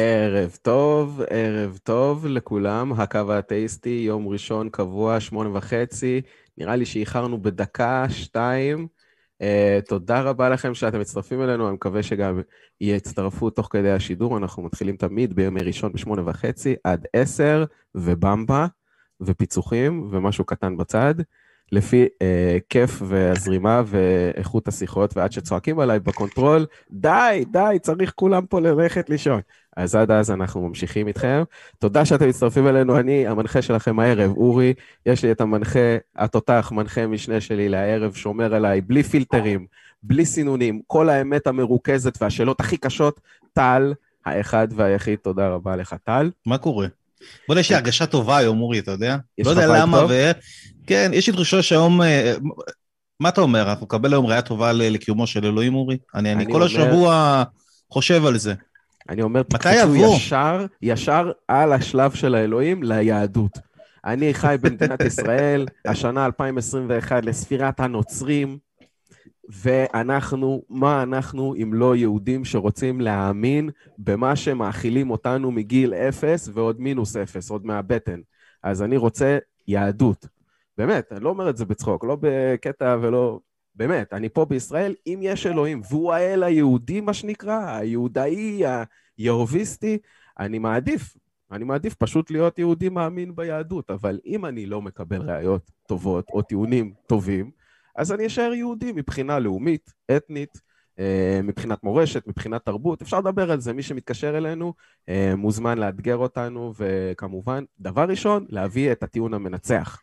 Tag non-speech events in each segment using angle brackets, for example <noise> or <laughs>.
ערב טוב, ערב טוב לכולם. הקו האתאיסטי, יום ראשון קבוע, שמונה וחצי. נראה לי שאיחרנו בדקה, שתיים. Uh, תודה רבה לכם שאתם מצטרפים אלינו, אני מקווה שגם יצטרפו תוך כדי השידור. אנחנו מתחילים תמיד בימי ראשון בשמונה וחצי עד עשר, ובמבה, ופיצוחים, ומשהו קטן בצד. לפי אה, הכיף והזרימה ואיכות השיחות, ועד שצועקים עליי בקונטרול, די, די, צריך כולם פה ללכת לישון. אז עד אז אנחנו ממשיכים איתכם. תודה שאתם מצטרפים אלינו, אני המנחה שלכם הערב, אורי. יש לי את המנחה, התותח, מנחה משנה שלי לערב, שומר עליי, בלי פילטרים, בלי סינונים, כל האמת המרוכזת והשאלות הכי קשות, טל, האחד והיחיד, תודה רבה לך, טל. מה קורה? בוא יש לי. הרגשה טובה היום, אורי, אתה יודע? יש לא לך יודע vibe למה, טוב? ו... כן, יש לי תחושה שהיום... אה, מה אתה אומר? אנחנו נקבל היום ראייה טובה לקיומו של אלוהים, אורי? אני, אני אני כל אומר- השבוע חושב על זה. אני אומר, מתי תקפצו? ישר, ישר על השלב של האלוהים ליהדות. אני חי במדינת ישראל, השנה 2021 לספירת הנוצרים, ואנחנו, מה אנחנו אם לא יהודים שרוצים להאמין במה שמאכילים אותנו מגיל אפס ועוד מינוס אפס, עוד מהבטן. אז אני רוצה יהדות. באמת, אני לא אומר את זה בצחוק, לא בקטע ולא... באמת, אני פה בישראל, אם יש אלוהים, והוא האל היהודי, מה שנקרא, היהודאי, היהוביסטי, אני מעדיף, אני מעדיף פשוט להיות יהודי מאמין ביהדות, אבל אם אני לא מקבל ראיות טובות או טיעונים טובים, אז אני אשאר יהודי מבחינה לאומית, אתנית, אה, מבחינת מורשת, מבחינת תרבות, אפשר לדבר על זה, מי שמתקשר אלינו אה, מוזמן לאתגר אותנו, וכמובן, דבר ראשון, להביא את הטיעון המנצח.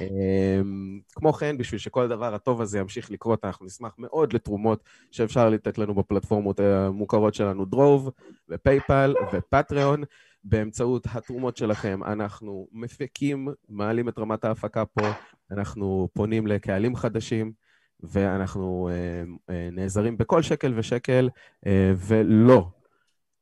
אמ, כמו כן, בשביל שכל הדבר הטוב הזה ימשיך לקרות, אנחנו נשמח מאוד לתרומות שאפשר לתת לנו בפלטפורמות המוכרות שלנו, דרוב ופייפל ופטריון. באמצעות התרומות שלכם אנחנו מפיקים, מעלים את רמת ההפקה פה, אנחנו פונים לקהלים חדשים, ואנחנו אה, אה, נעזרים בכל שקל ושקל, אה, ולא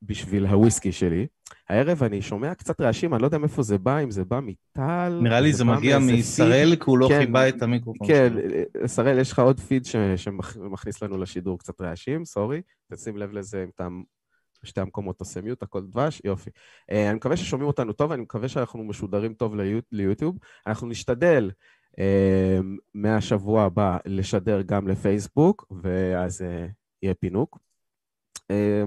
בשביל הוויסקי שלי. הערב אני שומע קצת רעשים, אני לא יודע מאיפה זה בא, אם זה בא מטל... נראה לי זה בא מגיע מישראל. כי הוא לא כן, חיבה את המיקרופון כן, שלו. שראל, יש לך עוד פיד ש- שמכניס לנו לשידור קצת רעשים, סורי. תשים לב לזה אם אתה בשתי המקומות עושה מיוט, הכל דבש, יופי. אה, אני מקווה ששומעים אותנו טוב, אני מקווה שאנחנו משודרים טוב ליוט- ליוטיוב. אנחנו נשתדל אה, מהשבוע הבא לשדר גם לפייסבוק, ואז אה, יהיה פינוק. אה,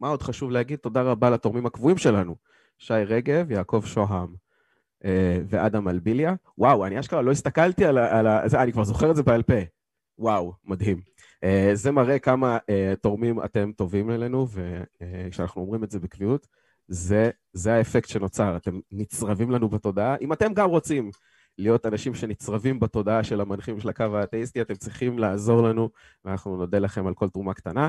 מה עוד חשוב להגיד? תודה רבה לתורמים הקבועים שלנו, שי רגב, יעקב שוהם אה, ואדם אלביליה. וואו, אני אשכרה לא הסתכלתי על ה... על ה... זה, אני כבר זוכר את זה בעל פה. וואו, מדהים. אה, זה מראה כמה אה, תורמים אתם טובים אלינו, וכשאנחנו אומרים את זה בקביעות, זה, זה האפקט שנוצר. אתם נצרבים לנו בתודעה. אם אתם גם רוצים להיות אנשים שנצרבים בתודעה של המנחים של הקו האתאיסטי, אתם צריכים לעזור לנו, ואנחנו נודה לכם על כל תרומה קטנה.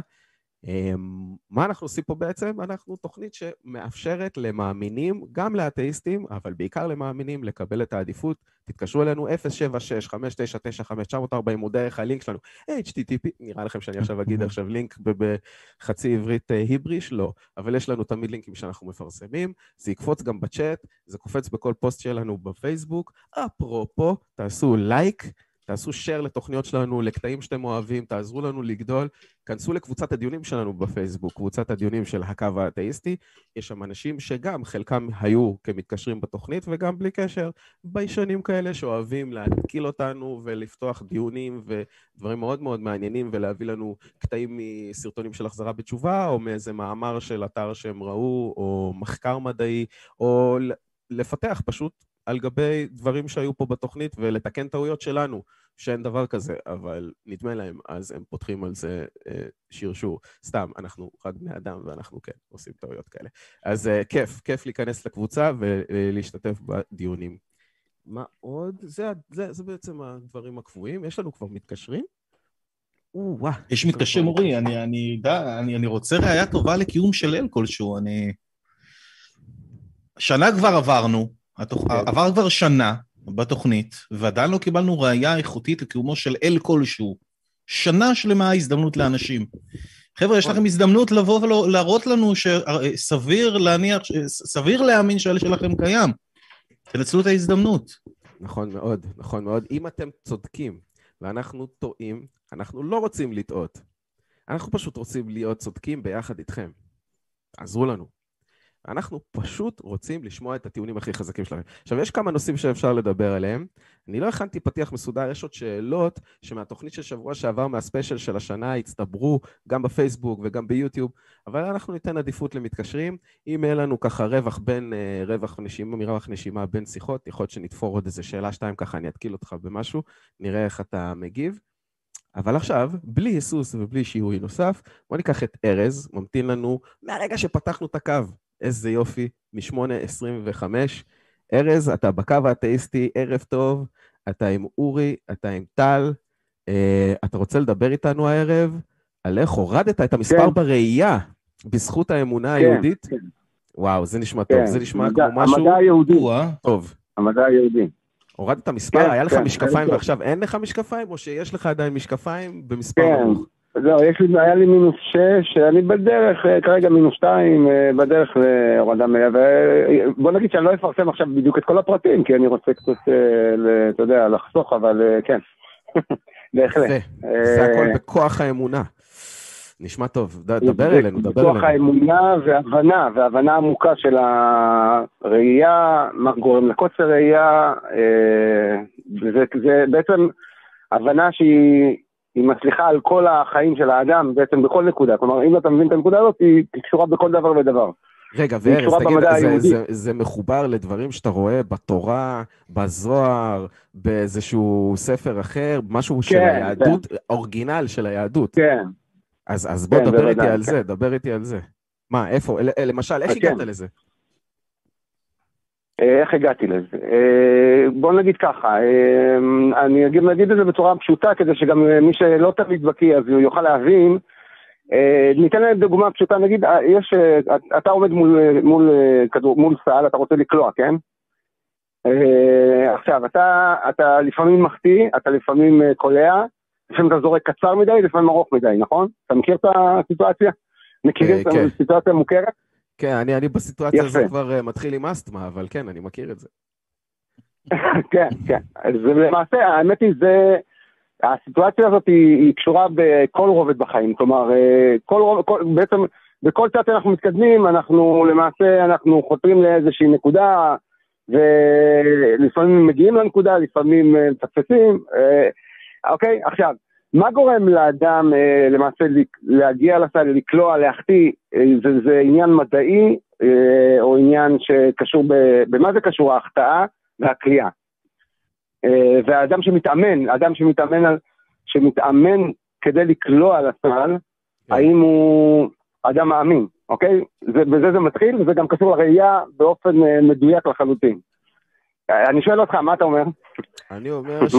אמ, מה אנחנו עושים פה בעצם? אנחנו תוכנית שמאפשרת למאמינים, גם לאתאיסטים, אבל בעיקר למאמינים, לקבל את העדיפות. תתקשרו אלינו 076-5995-940, הוא דרך הלינק שלנו, http, נראה לכם שאני עכשיו אגיד <laughs> עכשיו לינק בחצי עברית אה, היבריש? לא. אבל יש לנו תמיד לינקים שאנחנו מפרסמים, זה יקפוץ גם בצ'אט, זה קופץ בכל פוסט שלנו בפייסבוק. אפרופו, תעשו לייק, תעשו share לתוכניות שלנו, לקטעים שאתם אוהבים, תעזרו לנו לגדול. כנסו לקבוצת הדיונים שלנו בפייסבוק, קבוצת הדיונים של הקו האתאיסטי. יש שם אנשים שגם חלקם היו כמתקשרים בתוכנית וגם בלי קשר, ביישנים כאלה שאוהבים להתקיל אותנו ולפתוח דיונים ודברים מאוד מאוד מעניינים ולהביא לנו קטעים מסרטונים של החזרה בתשובה או מאיזה מאמר של אתר שהם ראו או מחקר מדעי או לפתח פשוט על גבי דברים שהיו פה בתוכנית ולתקן טעויות שלנו, שאין דבר כזה, אבל נדמה להם, אז הם פותחים על זה אה, שרשור. סתם, אנחנו רק בני אדם ואנחנו כן עושים טעויות כאלה. אז אה, כיף, כיף להיכנס לקבוצה ולהשתתף בדיונים. מה עוד? זה, זה, זה בעצם הדברים הקבועים. יש לנו כבר מתקשרים? או, וואה. יש מתקשרים, אורי, אני, אני, אני, אני רוצה ראייה טובה לקיום של אל כלשהו, אני... שנה כבר עברנו, התוכ... כן. עבר כבר שנה בתוכנית, ועדיין לא קיבלנו ראייה איכותית לקיומו של אל כלשהו. שנה שלמה הזדמנות לאנשים. חבר'ה, יש נכון. לכם הזדמנות לבוא ולהראות לנו שסביר להניח, סביר להאמין שהאל שלכם קיים. תנצלו את ההזדמנות. נכון מאוד, נכון מאוד. אם אתם צודקים ואנחנו טועים, אנחנו לא רוצים לטעות. אנחנו פשוט רוצים להיות צודקים ביחד איתכם. תעזרו לנו. אנחנו פשוט רוצים לשמוע את הטיעונים הכי חזקים שלכם. עכשיו, יש כמה נושאים שאפשר לדבר עליהם. אני לא הכנתי פתיח מסודר, יש עוד שאלות שמהתוכנית של שבוע שעבר, מהספיישל של השנה, הצטברו גם בפייסבוק וגם ביוטיוב, אבל אנחנו ניתן עדיפות למתקשרים. אם יהיה לנו ככה רווח בין, אה, רווח נשימה, מרווח נשימה בין שיחות, יכול להיות שנתפור עוד איזה שאלה, שתיים, ככה אני אתקיל אותך במשהו, נראה איך אתה מגיב. אבל עכשיו, בלי היסוס ובלי שיהוי נוסף, בוא ניקח את ארז, ממתין לנו מהרגע שפתחנו את הקו. איזה יופי, מ-8.25. ארז, אתה בקו האתאיסטי, ערב טוב, אתה עם אורי, אתה עם טל. Uh, אתה רוצה לדבר איתנו הערב על איך הורדת את המספר כן. בראייה בזכות האמונה כן, היהודית? כן. וואו, זה נשמע כן. טוב, זה נשמע המדע, כמו משהו... המדע היהודי. טוב. המדע היהודי. הורדת מספר, כן, היה לך כן, משקפיים ועכשיו אין לך משקפיים, או שיש לך עדיין משקפיים במספר כן. נמוך? זהו, יש לי, היה לי מינוס 6, אני בדרך, אה, כרגע מינוס 2, אה, בדרך להורדה מלאה, ובוא נגיד שאני לא אפרסם עכשיו בדיוק את כל הפרטים, כי אני רוצה קצת, אה, אתה יודע, לחסוך, אבל כן, <laughs> בהחלט. זה, זה הכל בכוח האמונה. נשמע טוב, דבר אלינו, דבר אלינו. בכוח האמונה והבנה, והבנה עמוקה של הראייה, מה גורם לקוצר ראייה, זה בעצם הבנה שהיא... היא מצליחה על כל החיים של האדם, בעצם בכל נקודה. כלומר, אם אתה מבין את הנקודה הזאת, היא קשורה בכל דבר ודבר. רגע, וארז, תגיד, זה, זה, זה מחובר לדברים שאתה רואה בתורה, בזוהר, באיזשהו ספר אחר, משהו כן, של היהדות, כן. אורגינל של היהדות. כן. אז, אז בוא כן, דבר איתי על כן. זה, דבר איתי על זה. מה, איפה, למשל, איך כן. הגעת לזה? אה, איך הגעתי לזה? אה, בוא נגיד ככה, אה, אני אגיד, נגיד את זה בצורה פשוטה כדי שגם מי שלא תמיד בקיא אז הוא יוכל להבין. ניתן להם דוגמה פשוטה, נגיד, יש, אתה עומד מול, מול, כדור, מול סל, אתה רוצה לקלוע, כן? עכשיו, אתה, אתה לפעמים מחטיא, אתה לפעמים קולע, לפעמים אתה זורק קצר מדי, לפעמים ארוך מדי, נכון? אתה מכיר את הסיטואציה? מכירים את כן. הסיטואציה המוכרת? כן, אני, אני בסיטואציה הזו כבר uh, מתחיל עם אסתמה, אבל כן, אני מכיר את זה. <laughs> כן, כן. אז למעשה, האמת היא, זה... הסיטואציה הזאת היא, היא קשורה בכל רובד בחיים. כלומר, אה, כל, כל, בעצם בכל צד שאנחנו מתקדמים, אנחנו למעשה, אנחנו חותרים לאיזושהי נקודה, ולפעמים מגיעים לנקודה, לפעמים אה, מפספסים. אוקיי, עכשיו, מה גורם לאדם אה, למעשה להגיע לסל, לקלוע, להחטיא, אה, זה, זה עניין מדעי אה, או עניין שקשור, ב, במה זה קשור ההחטאה והקריאה. אה, והאדם שמתאמן, אדם שמתאמן, שמתאמן כדי לקלוע לסל, כן. האם הוא אדם מאמין, אוקיי? זה, בזה זה מתחיל וזה גם קשור לראייה באופן אה, מדויק לחלוטין. אני שואל אותך, מה אתה אומר? אני אומר ש...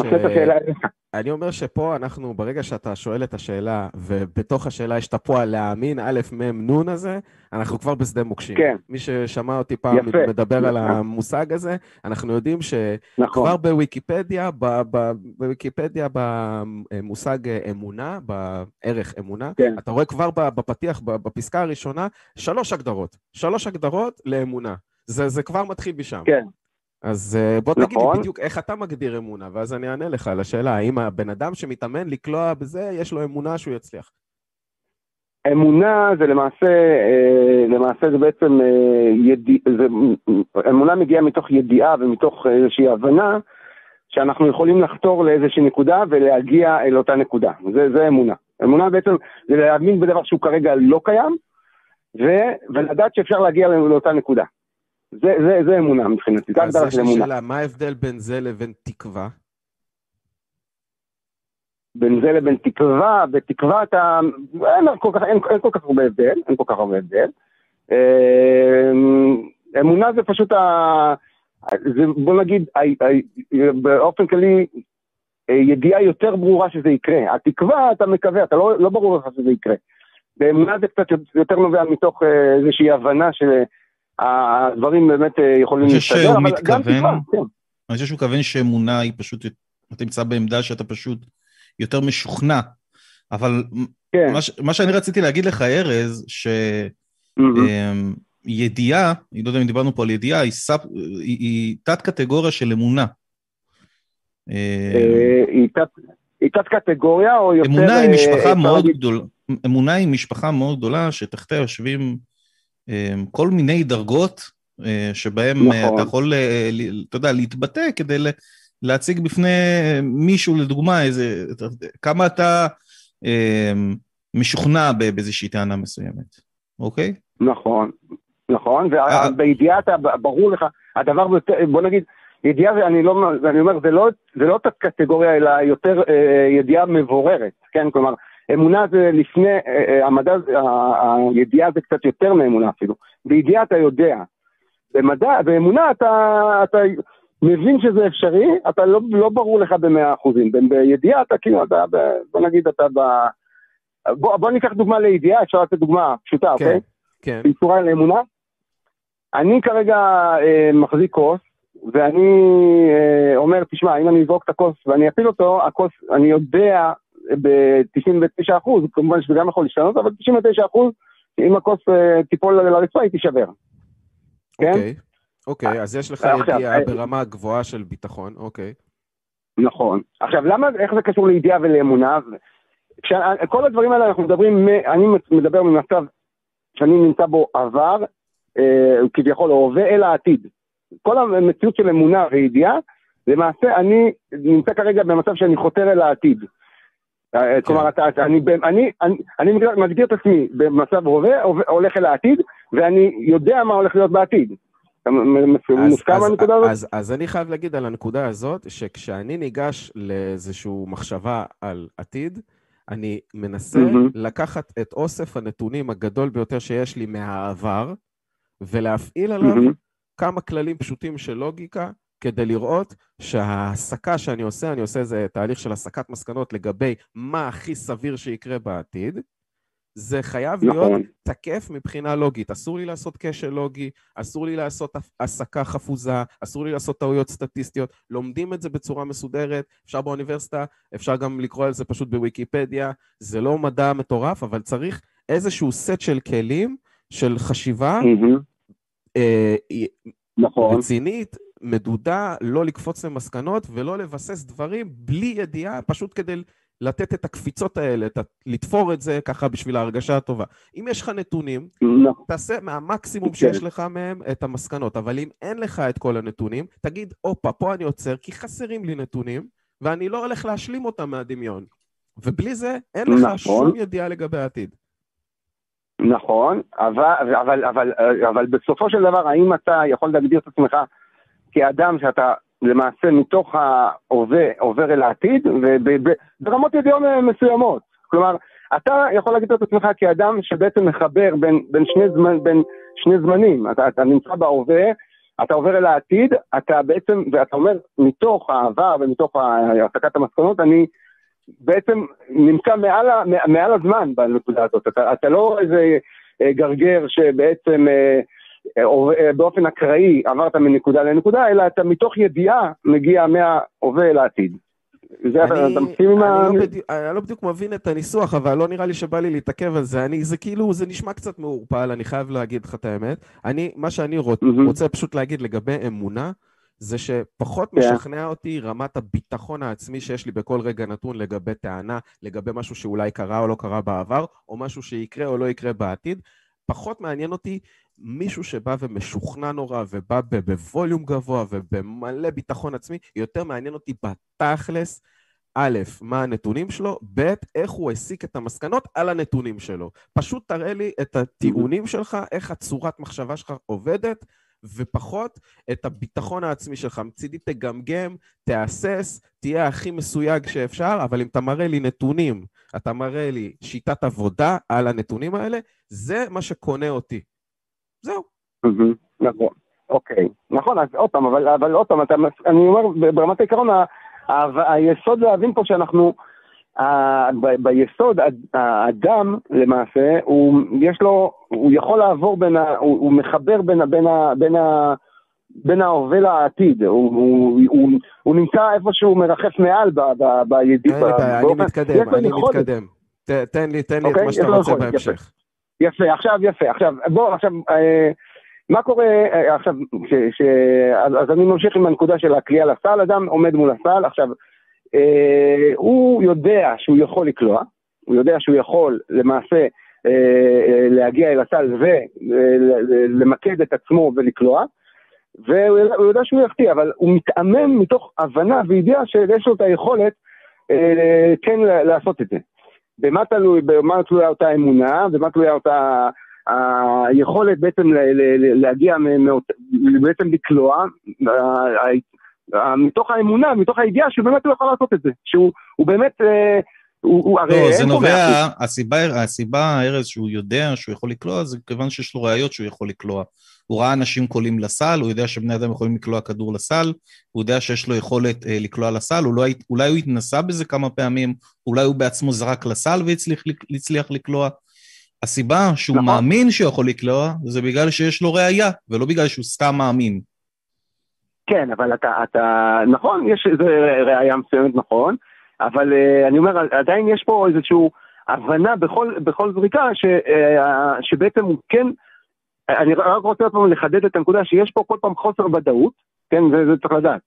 אני אומר שפה אנחנו, ברגע שאתה שואל את השאלה, ובתוך השאלה יש את הפועל להאמין, א', מ', נ' הזה, אנחנו כבר בשדה מוקשים. כן. מי ששמע אותי פעם יפה. מדבר יפה. על המושג הזה, אנחנו יודעים שכבר נכון. בוויקיפדיה, ב- ב- בוויקיפדיה במושג אמונה, בערך אמונה, כן. אתה רואה כבר בפתיח, בפסקה הראשונה, שלוש הגדרות. שלוש הגדרות לאמונה. זה, זה כבר מתחיל משם. כן. אז אה, בוא תגיד נכון. לי בדיוק איך אתה מגדיר אמונה, ואז אני אענה לך על השאלה, האם הבן אדם שמתאמן לקלוע בזה, יש לו אמונה שהוא יצליח. אמונה זה למעשה, אה, למעשה זה בעצם, אה, ידיע, זה, אמונה מגיעה מתוך ידיעה ומתוך איזושהי הבנה שאנחנו יכולים לחתור לאיזושהי נקודה ולהגיע אל אותה נקודה. זה, זה אמונה. אמונה בעצם זה להאמין בדבר שהוא כרגע לא קיים, ו, ולדעת שאפשר להגיע לאותה נקודה. זה, זה, זה אמונה מבחינתי, זה הגדרה של אמונה. אז יש לי שאלה, מה ההבדל בין זה לבין תקווה? בין זה לבין תקווה, בתקווה אתה, אין כל כך, אין, אין כל כך הרבה הבדל, אין כל כך הרבה הבדל. אמ, אמונה זה פשוט ה... זה, בוא נגיד, באופן כללי, ידיעה יותר ברורה שזה יקרה. התקווה, אתה מקווה, אתה לא, לא ברור לך שזה יקרה. באמונה זה קצת יותר נובע מתוך אה, איזושהי הבנה של... הדברים באמת אה, יכולים להסתדר, אבל גם תקווה, כן. אני חושב שהוא מכוון שאמונה היא פשוט, אתה נמצא בעמדה שאתה פשוט יותר משוכנע, אבל כן. מה, מה שאני רציתי להגיד לך, ארז, שידיעה, mm-hmm. אני לא יודע אם דיברנו פה על ידיעה, היא, ספ, היא, היא תת קטגוריה של אמונה. אה, היא תת קטגוריה או יותר... אמונה היא משפחה מאוד גדולה, אמונה היא משפחה מאוד גדולה שתחתיה יושבים כל מיני דרגות שבהם נכון. אתה יכול, אתה יודע, להתבטא כדי להציג בפני מישהו, לדוגמה, איזה, כמה אתה משוכנע באיזושהי טענה מסוימת, אוקיי? נכון, נכון, ובידיעה אתה, ברור לך, הדבר, בוא נגיד, ידיעה, ואני לא, אני אומר, זה לא, זה לא תת קטגוריה, אלא יותר אה, ידיעה מבוררת, כן? כלומר, אמונה זה לפני, אה, אה, המדע, הידיעה זה קצת יותר מאמונה אפילו. בידיעה אתה יודע. במדע, באמונה אתה, אתה מבין שזה אפשרי, אתה לא, לא ברור לך במאה אחוזים. בידיעה אתה כאילו, אתה, בוא נגיד, אתה ב... בוא, בוא ניקח דוגמה לידיעה, אפשר לתת דוגמה פשוטה, כן, אוקיי? כן. בצורה לאמונה. אני כרגע אה, מחזיק כוס, ואני אה, אומר, תשמע, אם אני אזרוק את הכוס ואני אפיל אותו, הכוס, אני יודע ב-99 אחוז, כמובן שזה גם יכול להשתנות, אבל 99 אחוז, אם הכוס אה, תיפול על הרצפה היא תישבר. כן? אוקיי, אוקיי, אז יש לך ידיעה ברמה גבוהה של ביטחון, אוקיי. נכון. עכשיו, למה, איך זה קשור לידיעה ולאמונה? כל הדברים האלה אנחנו מדברים, אני מדבר ממצב שאני נמצא בו עבר, אה, כביכול הווה, אל העתיד. כל המציאות של אמונה וידיעה, למעשה אני נמצא כרגע במצב שאני חותר אל העתיד. אה, כן. כלומר, אני, אני, אני, אני מגדיר את עצמי במצב הווה, הולך אל העתיד, ואני יודע מה הולך להיות בעתיד. מוסכם הנקודה הזאת? אז, אז אני חייב להגיד על הנקודה הזאת, שכשאני ניגש לאיזושהי מחשבה על עתיד, אני מנסה mm-hmm. לקחת את אוסף הנתונים הגדול ביותר שיש לי מהעבר, ולהפעיל עליו mm-hmm. כמה כללים פשוטים של לוגיקה, כדי לראות שההסקה שאני עושה, אני עושה איזה תהליך של הסקת מסקנות לגבי מה הכי סביר שיקרה בעתיד, זה חייב נכון. להיות תקף מבחינה לוגית. אסור לי לעשות כשל לוגי, אסור לי לעשות הסקה חפוזה, אסור לי לעשות טעויות סטטיסטיות. לומדים את זה בצורה מסודרת, אפשר באוניברסיטה, אפשר גם לקרוא על זה פשוט בוויקיפדיה. זה לא מדע מטורף, אבל צריך איזשהו סט של כלים, של חשיבה mm-hmm. אה, נכון. רצינית, מדודה, לא לקפוץ למסקנות ולא לבסס דברים בלי ידיעה, פשוט כדי לתת את הקפיצות האלה, את, לתפור את זה ככה בשביל ההרגשה הטובה. אם יש לך נתונים, לא. תעשה מהמקסימום כן. שיש לך מהם את המסקנות, אבל אם אין לך את כל הנתונים, תגיד, הופה, פה אני עוצר, כי חסרים לי נתונים, ואני לא הולך להשלים אותם מהדמיון. ובלי זה, אין לך נכון. שום ידיעה לגבי העתיד. נכון, אבל, אבל, אבל, אבל בסופו של דבר, האם אתה יכול להגדיר את עצמך כאדם שאתה למעשה מתוך ההווה עובר אל העתיד, וברמות ידיעות מסוימות. כלומר, אתה יכול להגיד את עצמך כאדם שבעצם מחבר בין, בין, שני, זמנ, בין שני זמנים. אתה, אתה נמצא בהווה, אתה עובר אל העתיד, אתה בעצם, ואתה אומר, מתוך העבר ומתוך הפקת המסקנות, אני בעצם נמצא מעל, מעל הזמן בנקודה הזאת. אתה, אתה לא איזה אה, גרגר שבעצם... אה, אה, באופן אקראי עברת מנקודה לנקודה, אלא אתה מתוך ידיעה מגיע מההווה אל העתיד. זה אני, אתה מסכים עם ה... לא בדיוק, אני לא בדיוק מבין את הניסוח, אבל לא נראה לי שבא לי להתעכב על זה. אני, זה כאילו, זה נשמע קצת מעורפל, אני חייב להגיד לך את האמת. אני, מה שאני רוצ, mm-hmm. רוצה פשוט להגיד לגבי אמונה, זה שפחות yeah. כן. משכנע אותי רמת הביטחון העצמי שיש לי בכל רגע נתון לגבי טענה, לגבי משהו שאולי קרה או לא קרה בעבר, או משהו שיקרה או לא יקרה בעתיד. פחות מעניין אותי מישהו שבא ומשוכנע נורא ובא בווליום גבוה ובמלא ביטחון עצמי, יותר מעניין אותי בתכלס, א', מה הנתונים שלו, ב', איך הוא הסיק את המסקנות על הנתונים שלו. פשוט תראה לי את הטיעונים שלך, איך הצורת מחשבה שלך עובדת, ופחות את הביטחון העצמי שלך. מצידי תגמגם, תהסס, תהיה הכי מסויג שאפשר, אבל אם אתה מראה לי נתונים, אתה מראה לי שיטת עבודה על הנתונים האלה, זה מה שקונה אותי. זהו. נכון, אוקיי. נכון, אז עוד פעם, אבל, עוד פעם, אני אומר, ברמת העיקרון, היסוד להבין פה שאנחנו, ביסוד, האדם למעשה, הוא, יש לו, הוא יכול לעבור בין, ה, הוא, הוא מחבר בין, בין, בין, בין ההווה לעתיד, הוא, הוא, הוא, הוא נמצא איפשהו מרחף מעל בידיד. אין לי בעיה, אני מתקדם, אני מתקדם. תן לי, תן לי את אוקיי? מה שאתה רוצה בהמשך. יפה, עכשיו יפה, עכשיו בוא עכשיו, אה, מה קורה אה, עכשיו, ש, ש, אז, אז אני ממשיך עם הנקודה של הקליעה לסל, אדם עומד מול הסל, עכשיו אה, הוא יודע שהוא יכול לקלוע, הוא יודע שהוא יכול למעשה להגיע אל הסל ולמקד את עצמו ולקלוע, והוא יודע שהוא יחטיא, אבל הוא מתאמן מתוך הבנה וידיעה שיש לו את היכולת כן לעשות את זה. במה תלוי, במה תלויה אותה אמונה, במה תלויה אותה היכולת בעצם להגיע, בעצם לקלוע, מתוך האמונה, מתוך הידיעה שהוא באמת לא יכול לעשות את זה, שהוא באמת, אה, הוא הרי... לא, זה נובע, הסיבה, הסיבה, ארז, שהוא יודע שהוא יכול לקלוע, זה כיוון שיש לו ראיות שהוא יכול לקלוע. הוא ראה אנשים קולים לסל, הוא יודע שבני אדם יכולים לקלוע כדור לסל, הוא יודע שיש לו יכולת אה, לקלוע לסל, אולי, אולי הוא התנסה בזה כמה פעמים, אולי הוא בעצמו זרק לסל והצליח לקלוע. הסיבה שהוא נכון. מאמין שהוא יכול לקלוע, זה בגלל שיש לו ראייה, ולא בגלל שהוא סתם מאמין. כן, אבל אתה, אתה, נכון, יש איזו ראייה מסוימת, נכון, אבל uh, אני אומר, עדיין יש פה איזושהי הבנה בכל, בכל זריקה ש, uh, שבעצם הוא כן, אני רק רוצה עוד פעם לחדד את הנקודה שיש פה כל פעם חוסר ודאות, כן, זה, זה צריך לדעת.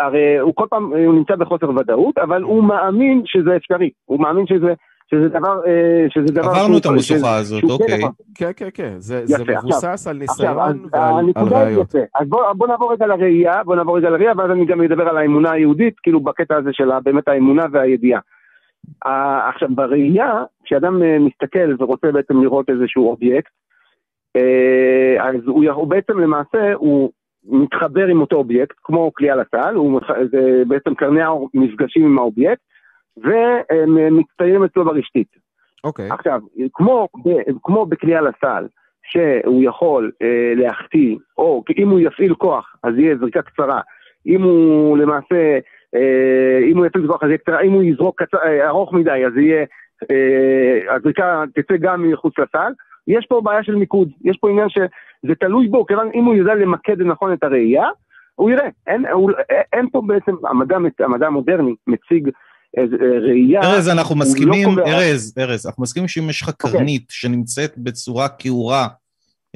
הרי הוא כל פעם, הוא נמצא בחוסר ודאות, אבל הוא מאמין שזה אפשרי, הוא מאמין שזה... שזה דבר... אה, שזה דבר... עברנו את המשוכה הזאת, כן אוקיי. כן, כן, כן, זה מבוסס על ניסיון ועל ראיות. אז בוא נעבור רגע לראייה, בוא נעבור רגע לראייה, ואז אני גם אדבר על האמונה היהודית, כאילו בקטע הזה של באמת האמונה והידיעה. עכשיו, בראייה, כשאדם אה, מסתכל ורוצה בעצם לראות איזשהו אובייקט, אה, אז הוא בעצם למעשה, הוא מתחבר עם אותו אובייקט, כמו קליעה לסל, זה בעצם קרני האור נפגשים עם האובייקט, והם מצטיירים אצלו ברשתית. אוקיי. Okay. עכשיו, כמו, כמו בקליעה לסל, שהוא יכול אה, להחטיא, או אם הוא יפעיל כוח, אז יהיה זריקה קצרה. אם הוא למעשה, אה, אם הוא יפעיל כוח, אז יהיה קצרה. אם הוא יזרוק קצר, אה, ארוך מדי, אז יהיה, אה, הזריקה תצא גם מחוץ לסל. יש פה בעיה של מיקוד, יש פה עניין שזה תלוי בו, כיוון אם הוא יודע למקד נכון את הראייה, הוא יראה. אין, הוא, אין פה בעצם, המדע, המדע המודרני מציג אה, ראייה... ארז, אנחנו לא מסכימים, לא ארז, ארז, אנחנו מסכימים שאם יש לך אוקיי. קרנית okay. שנמצאת בצורה כעורה,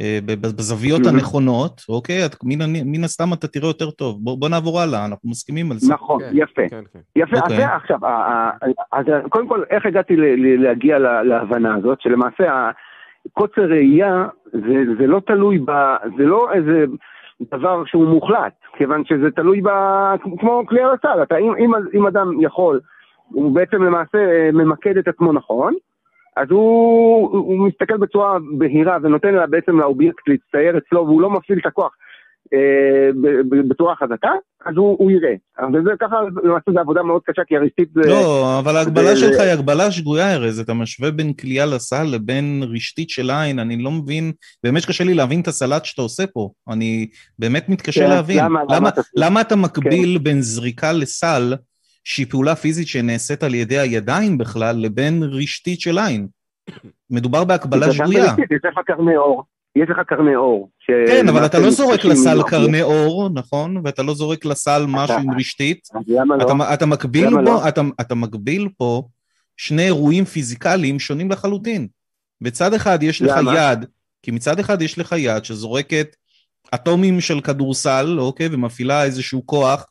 אה, בזוויות mm-hmm. הנכונות, אוקיי? את, מן, מן הסתם אתה תראה יותר טוב. בוא, בוא נעבור הלאה, אנחנו מסכימים על זה. נכון. כן, יפה. כן, כן. יפה, okay. אז עכשיו, אז קודם כל, איך הגעתי להגיע להבנה הזאת, שלמעשה קוצר ראייה זה, זה לא תלוי ב... זה לא איזה דבר שהוא מוחלט, כיוון שזה תלוי ב... כמו כלי הרסל, אם, אם, אם אדם יכול הוא בעצם למעשה אה, ממקד את עצמו נכון, אז הוא, הוא מסתכל בצורה בהירה ונותן לה בעצם לאובייקט להצטייר אצלו והוא לא מפעיל את הכוח אה, בצורה חזקה, אז הוא, הוא יראה. וזה ככה, למעשה זו עבודה מאוד קשה, כי הרשתית זה... לא, אבל ההגבלה שלך היא הגבלה שגויה, ארז. אתה משווה בין כליאה לסל לבין רשתית של עין, אני לא מבין, באמת קשה לי להבין את הסלט שאתה עושה פה. אני באמת מתקשה כן, להבין. למה, למה, למה, למה אתה מקביל כן. בין זריקה לסל, שהיא פעולה פיזית שנעשית על ידי הידיים בכלל, לבין רשתית של עין. מדובר בהקבלה שגויה. יש לך קרני אור. יש לך קרני אור. כן, אבל אתה לא זורק לסל קרני אור, נכון? ואתה לא זורק לסל משהו עם רשתית. לא? אתה מקביל פה, לא? אתה מקביל פה שני אירועים פיזיקליים שונים לחלוטין. בצד אחד יש לך יד, כי מצד אחד יש לך יד שזורקת אטומים של כדורסל, אוקיי, ומפעילה איזשהו כוח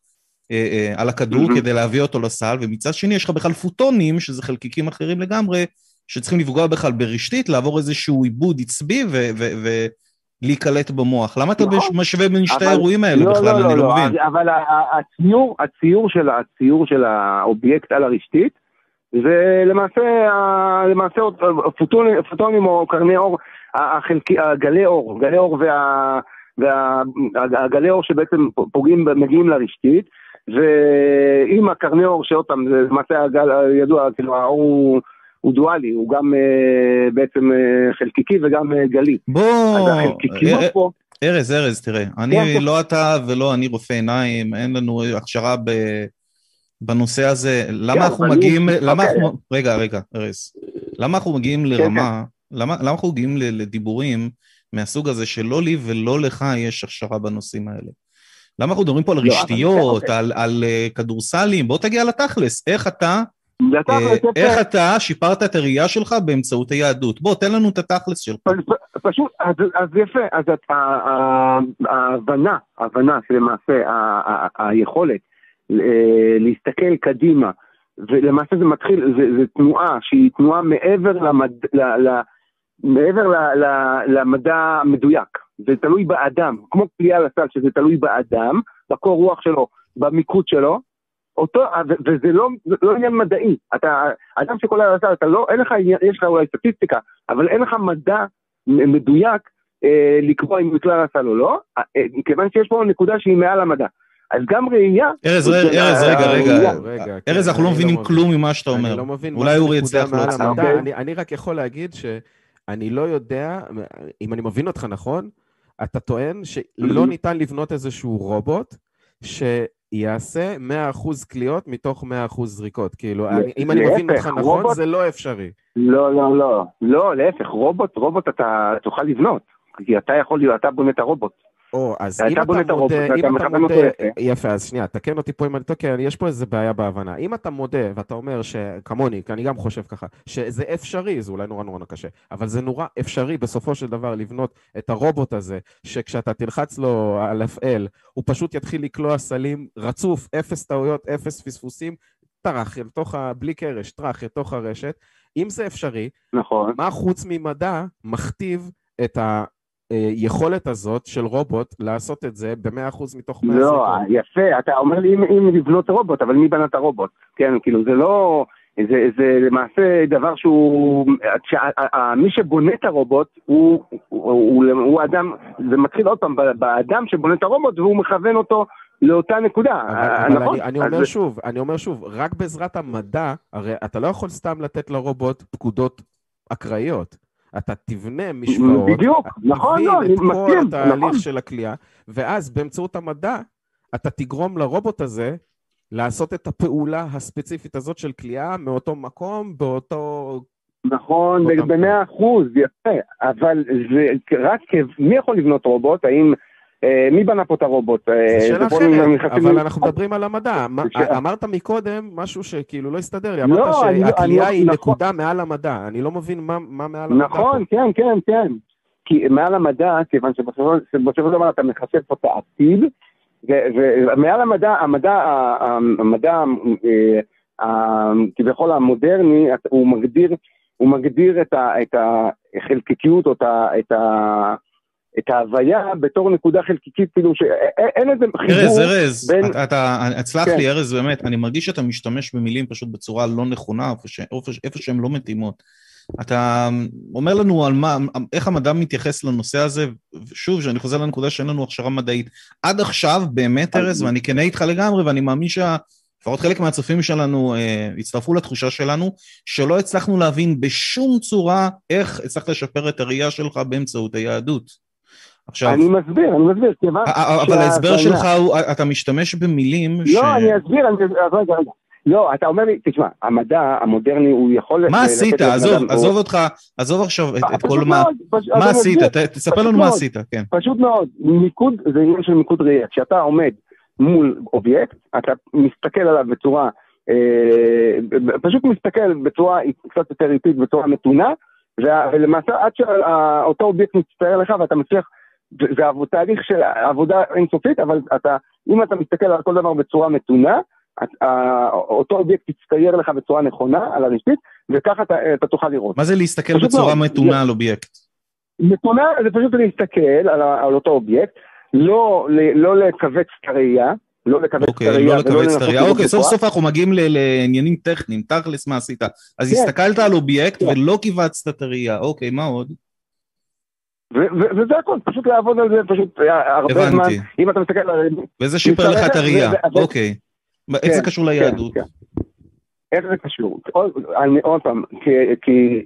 על הכדור mm-hmm. כדי להביא אותו לסל, ומצד שני יש לך בכלל פוטונים, שזה חלקיקים אחרים לגמרי, שצריכים לפגוע בכלל ברשתית, לעבור איזשהו עיבוד עצבי ולהיקלט במוח. למה אתה נכון. משווה בין שתי האירועים האלה לא, בכלל? לא, אני לא, לא מבין. אבל הציור, הציור, של, הציור של האובייקט על הרשתית, זה למעשה, למעשה פוטונים, פוטונים או קרני אור, החלקי, הגלי אור, גלי אור וה... והגלי אור שבעצם פוגעים, מגיעים לרשתית, ועם הקרני אור, שעוד פעם, זה למעשה הגל הידוע, כאילו האור הוא... דואלי, הוא גם אה, בעצם אה, חלקיקי וגם אה, גלי. בוא... ארז, ארז, תראה, אני כן, כן. לא אתה ולא אני רופא עיניים, אין לנו הכשרה ב... בנושא הזה. למה כן, אנחנו מגיעים... למה אוקיי. אנחנו... רגע, רגע, ארז. למה אנחנו מגיעים לרמה... למה אנחנו מגיעים לדיבורים מהסוג הזה שלא לי ולא לך יש הכשרה בנושאים האלה? למה אנחנו מדברים פה על לא, רשתיות, אוקיי. על, על uh, כדורסלים? בוא תגיע לתכלס. איך אתה, uh, איך אתה שיפרת את הראייה שלך באמצעות היהדות? בוא, תן לנו את התכלס שלך. פשוט, אז, אז יפה, אז ההבנה, ההבנה שלמעשה היכולת אה, להסתכל קדימה, ולמעשה זה מתחיל, זה, זה תנועה שהיא תנועה מעבר למד, ל, ל, מעבר ל, ל, למדע המדויק, זה תלוי באדם, כמו פליאה לסל, שזה תלוי באדם, בקור רוח שלו, במיקוד שלו, אותו, וזה לא, לא עניין מדעי, אתה, אדם שקולע לסל, אתה לא, אין לך, יש לך אולי סטטיסטיקה, אבל אין לך מדע מדויק אה, לקבוע אם הוא יקלע לסל או לא, אה, כיוון שיש פה נקודה שהיא מעל המדע. אז גם ראייה... ארז, ארז, רגע, רגע. ארז, אנחנו לא מבינים כלום ממה שאתה אומר. אולי אורי יצליח להוציא. אני רק יכול להגיד שאני לא יודע, אם אני מבין אותך נכון, אתה טוען שלא <clears throat> ניתן לבנות איזשהו רובוט שיעשה 100% קליעות מתוך 100% זריקות. כאילו, אם אני מבין אותך נכון, זה לא אפשרי. לא, לא, לא. לא, להפך, רובוט, רובוט אתה תוכל לבנות. כי אתה יכול להיות, אתה בונה את הרובוט. או, אז אם אתה מודה, אם אתה מודה, יפה, אז שנייה, תקן אותי פה אם אני טועה, יש פה איזה בעיה בהבנה. אם אתה מודה ואתה אומר שכמוני, כי אני גם חושב ככה, שזה אפשרי, זה אולי נורא נורא קשה, אבל זה נורא אפשרי בסופו של דבר לבנות את הרובוט הזה, שכשאתה תלחץ לו על הפעל, הוא פשוט יתחיל לקלוע סלים רצוף, אפס טעויות, אפס פספוסים, טרח, לתוך ה... בלי קרש, טרח, לתוך הרשת. אם זה אפשרי, נכון. מה חוץ ממדע מכתיב את ה... היכולת הזאת של רובוט לעשות את זה ב-100% מתוך 100 לא, יפה, אתה אומר לי אם, אם לבנות רובוט, אבל מי בנה את הרובוט? כן, כאילו זה לא... זה, זה למעשה דבר שהוא... ש, מי שבונה את הרובוט הוא, הוא, הוא, הוא אדם, זה מתחיל עוד פעם באדם שבונה את הרובוט והוא מכוון אותו לאותה נקודה, אבל, נכון? אבל אני, אני אומר אז... שוב, אני אומר שוב, רק בעזרת המדע, הרי אתה לא יכול סתם לתת לרובוט פקודות אקראיות. אתה תבנה משוואות, בדיוק, נכון, לא, אני מסכים, נכון. את כל התהליך. של הכלייה, ואז באמצעות המדע אתה תגרום לרובוט הזה לעשות את הפעולה הספציפית הזאת של כליאה מאותו מקום, באותו... נכון, במאה אחוז, יפה, אבל זה רק, מי יכול לבנות רובוט? האם מי בנה פה את הרובוט? אה, זו שאלה אחרת, אבל אנחנו מדברים על המדע. אמרת מקודם משהו שכאילו לא הסתדר לי, אמרת לא, שהכלייה היא נכון. נקודה מעל המדע, אני לא מבין מה מעל המדע נכון, כן, כן, כן. כי מעל המדע, כיוון שבסופו של דבר אתה מחשב פה את העתיד, ומעל המדע, המדע, המדע אה, כביכול המודרני, הוא מגדיר, הוא מגדיר את החלקיקיות או את ה... את ההוויה בתור נקודה חלקיקית, כאילו שאין איזה חיבור ארז, ארז, בין... אתה, אתה, הצלח כן. לי ארז, באמת, אני מרגיש שאתה משתמש במילים פשוט בצורה לא נכונה, איפה, ש, איפה שהן לא מתאימות. אתה אומר לנו על מה, איך המדע מתייחס לנושא הזה, שוב, שאני חוזר לנקודה שאין לנו הכשרה מדעית. עד עכשיו, באמת, ארז, ואני כנה איתך לגמרי, ואני מאמין שה... לפחות חלק מהצופים שלנו אה, הצטרפו לתחושה שלנו, שלא הצלחנו להבין בשום צורה איך הצלחת לשפר את הראייה שלך באמצעות היהדות. עכשיו... אני מסביר, אני מסביר, כיוון... אבל ההסבר שלך הוא, אתה משתמש במילים לא, ש... לא, אני אסביר, אני... רגע, רגע. לא, אתה אומר לי, תשמע, המדע המודרני הוא יכול... מה עשית? עזוב, עזוב אותך, עזוב עכשיו את כל מה... מה עשית? תספר לנו מה עשית, כן. פשוט מאוד, מיקוד זה עניין של מיקוד ראייה. כשאתה עומד מול אובייקט, אתה מסתכל עליו בצורה... אה, פשוט מסתכל בצורה קצת יותר איטית, בצורה מתונה, ולמעשה עד שאותו אובייקט מצטייר לך ואתה מצליח זה תהליך של עבודה אינסופית, אבל אתה, אם אתה מסתכל על כל דבר בצורה מתונה, אותו אובייקט יצטייר לך בצורה נכונה על הרשתית, וככה אתה, אתה תוכל לראות. מה זה להסתכל בצורה לא, מתונה על אובייקט? מתונה זה פשוט להסתכל על, על אותו אובייקט, לא, לא לכווץ את הראייה, לא לכווץ את הראייה. אוקיי, לא לכווץ את הראייה. אוקיי, סוף סוף אנחנו מגיעים לעניינים טכניים, תכלס מה עשית. אז כן. הסתכלת על אובייקט כן. ולא כיווצת את הראייה, אוקיי, מה עוד? וזה הכל, פשוט לעבוד על זה, פשוט אה, הרבה זמן, אם אתה מסתכל על... וזה שיפר לך את הראייה, אוקיי. איך זה כן, קשור כן, ליהדות? כן. איך זה קשור? עוד פעם, כי...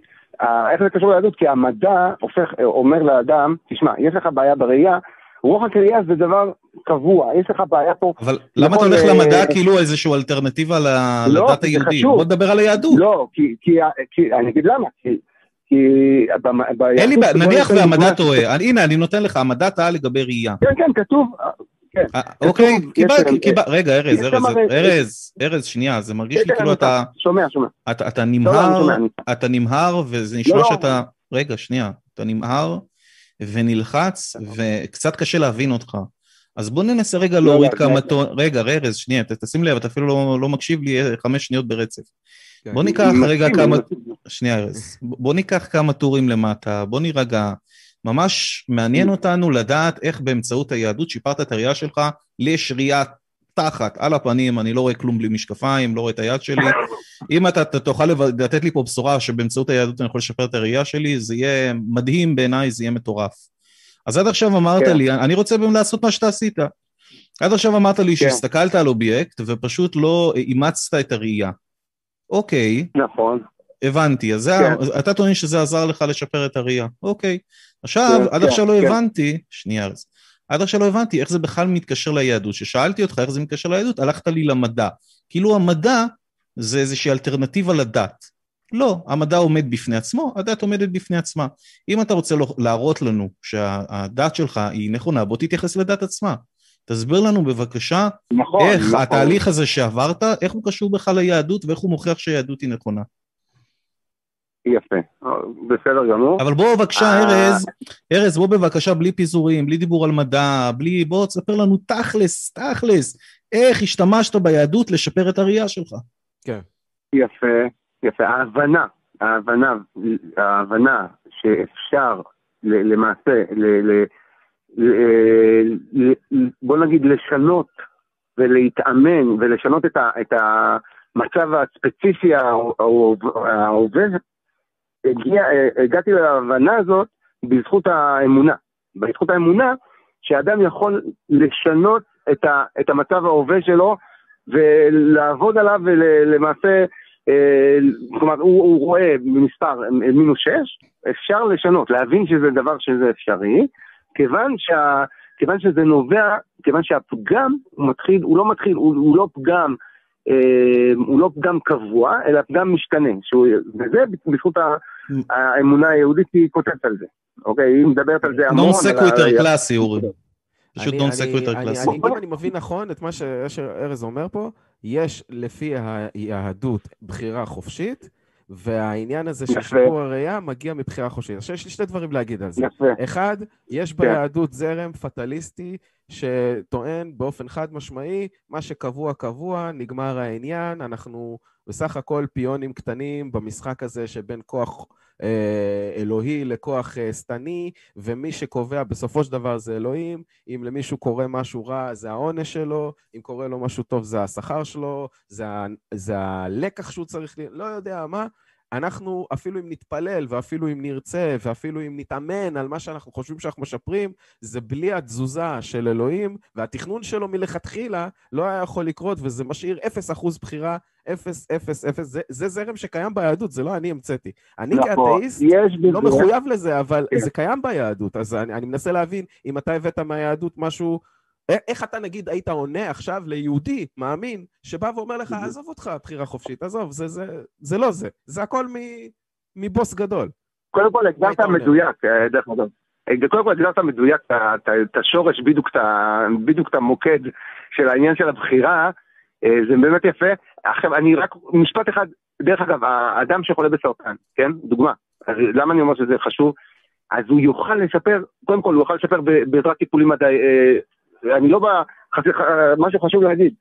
איך זה קשור ליהדות? כי המדע הופך, אומר לאדם, תשמע, יש לך בעיה בראייה, רוח הקריאה זה דבר קבוע, יש לך בעיה פה... אבל למה אתה הולך למדע כאילו איזושהי אלטרנטיבה לא, לדת היהודית? בוא נדבר על היהדות. לא, כי אני אגיד למה, כי... אין לי בעיה, נניח והמדע טועה, הנה אני נותן לך, המדע טעה לגבי ראייה. כן, כן, כתוב, כן. אה, אוקיי, קיבלתי, רגע, ארז, ארז, ארז, ארז, שנייה, זה מרגיש לי כן, כאילו אתה... שומע, שומע. אתה נמהר, אתה נמהר, וזה נשמע לא, לא. שאתה... רגע, שנייה, אתה נמהר ונלחץ, וקצת קשה להבין אותך. אז בוא ננסה רגע לא, להוריד לא, כמה טון, רגע, ארז, שנייה, תשים לב, אתה אפילו לא, לא מקשיב לי חמש שניות ברצף. כן. בוא ניקח רגע כמה, שנייה ארז, בוא ניקח כמה טורים למטה, בוא נירגע, ממש מעניין אותנו לדעת איך באמצעות היהדות שיפרת את הראייה שלך, לי יש ראייה תחת, על הפנים, אני לא רואה כלום בלי משקפיים, לא רואה את היד שלי. אם אתה תוכל לתת לי פה בשורה שבאמצעות היהדות אני יכול לשפר את הראייה שלי, זה יהיה מדהים בעיניי, זה יהיה מטורף. אז עד עכשיו אמרת כן. לי, אני רוצה באמת לעשות מה שאתה עשית. עד עכשיו אמרת לי כן. שהסתכלת על אובייקט ופשוט לא אימצת את הראייה. אוקיי. נכון. הבנתי, אז כן. זה, אתה טוען שזה עזר לך לשפר את הראייה. אוקיי. עכשיו, כן, עד כן, עכשיו לא כן. הבנתי, שנייה, אז. עד עכשיו לא הבנתי איך זה בכלל מתקשר ליהדות. כששאלתי אותך איך זה מתקשר ליהדות, הלכת לי למדע. כאילו המדע זה איזושהי אלטרנטיבה לדת. לא, המדע עומד בפני עצמו, הדת עומדת בפני עצמה. אם אתה רוצה להראות לנו שהדת שלך היא נכונה, בוא תתייחס לדת עצמה. תסביר לנו בבקשה נכון, איך נכון. התהליך הזה שעברת, איך הוא קשור בכלל ליהדות ואיך הוא מוכיח שהיהדות היא נכונה. יפה, בסדר גמור. אבל בוא בבקשה, אה, ארז, ארז, בוא בבקשה בלי פיזורים, בלי דיבור על מדע, בלי... בוא תספר לנו תכלס, תכלס, איך השתמשת ביהדות לשפר את הראייה שלך. כן. יפה, יפה. ההבנה, ההבנה, ההבנה שאפשר למעשה, בוא נגיד לשנות ולהתאמן ולשנות את המצב הספציפי ההווה הגיע, הגעתי להבנה הזאת בזכות האמונה. בזכות האמונה שאדם יכול לשנות את, ה, את המצב ההווה שלו ולעבוד עליו ולמעשה, אה, כלומר הוא, הוא רואה במספר מינוס 6, אפשר לשנות, להבין שזה דבר שזה אפשרי, כיוון, שה, כיוון שזה נובע, כיוון שהפגם הוא מתחיל, הוא לא מתחיל, הוא, הוא לא פגם אה, הוא לא פגם קבוע, אלא פגם משתנה, שהוא, וזה בזכות האמונה היהודית היא כותבת על זה, אוקיי? היא מדברת על זה המון. non sequitur קלאסי, אורי. פשוט נון סקוויטר קלאסי. אם אני מבין נכון את מה שארז אומר פה, יש לפי היהדות בחירה חופשית, והעניין הזה של שיפור הראייה מגיע מבחירה חופשית. עכשיו יש לי שני דברים להגיד על זה. יפה. אחד, יש כן. ביהדות זרם פטליסטי שטוען באופן חד משמעי, מה שקבוע קבוע, נגמר העניין, אנחנו בסך הכל פיונים קטנים במשחק הזה שבין כוח אה, אלוהי לכוח אה, שטני, ומי שקובע בסופו של דבר זה אלוהים, אם למישהו קורה משהו רע זה העונש שלו, אם קורה לו משהו טוב זה השכר שלו, זה, זה הלקח שהוא צריך, לא יודע מה, אנחנו, אפילו אם נתפלל, ואפילו אם נרצה, ואפילו אם נתאמן על מה שאנחנו חושבים שאנחנו משפרים, זה בלי התזוזה של אלוהים, והתכנון שלו מלכתחילה לא היה יכול לקרות, וזה משאיר 0% בחירה, 0, 0, 0, זה, זה זרם שקיים ביהדות, זה לא אני המצאתי. אני נכון, כאתאיסט לא מחויב לזה, אבל כן. זה קיים ביהדות, אז אני, אני מנסה להבין אם אתה הבאת מהיהדות משהו... איך אתה נגיד היית עונה עכשיו ליהודי מאמין שבא ואומר לך עזוב אותך בחירה חופשית, עזוב, זה, זה, זה לא זה, זה הכל מבוס גדול. קודם כל הגדרת מדויק, אה, דרך אגב. אה, קודם כל הגדרת מדויק את השורש, בדיוק את המוקד של העניין של הבחירה, אה, זה באמת יפה. עכשיו אני רק, משפט אחד, דרך אגב, האדם שחולה בסרטן, כן? דוגמה. למה אני אומר שזה חשוב? אז הוא יוכל לשפר, קודם כל הוא יוכל לשפר בעזרת טיפולים מדעי, אני לא בא, משהו חשוב להגיד,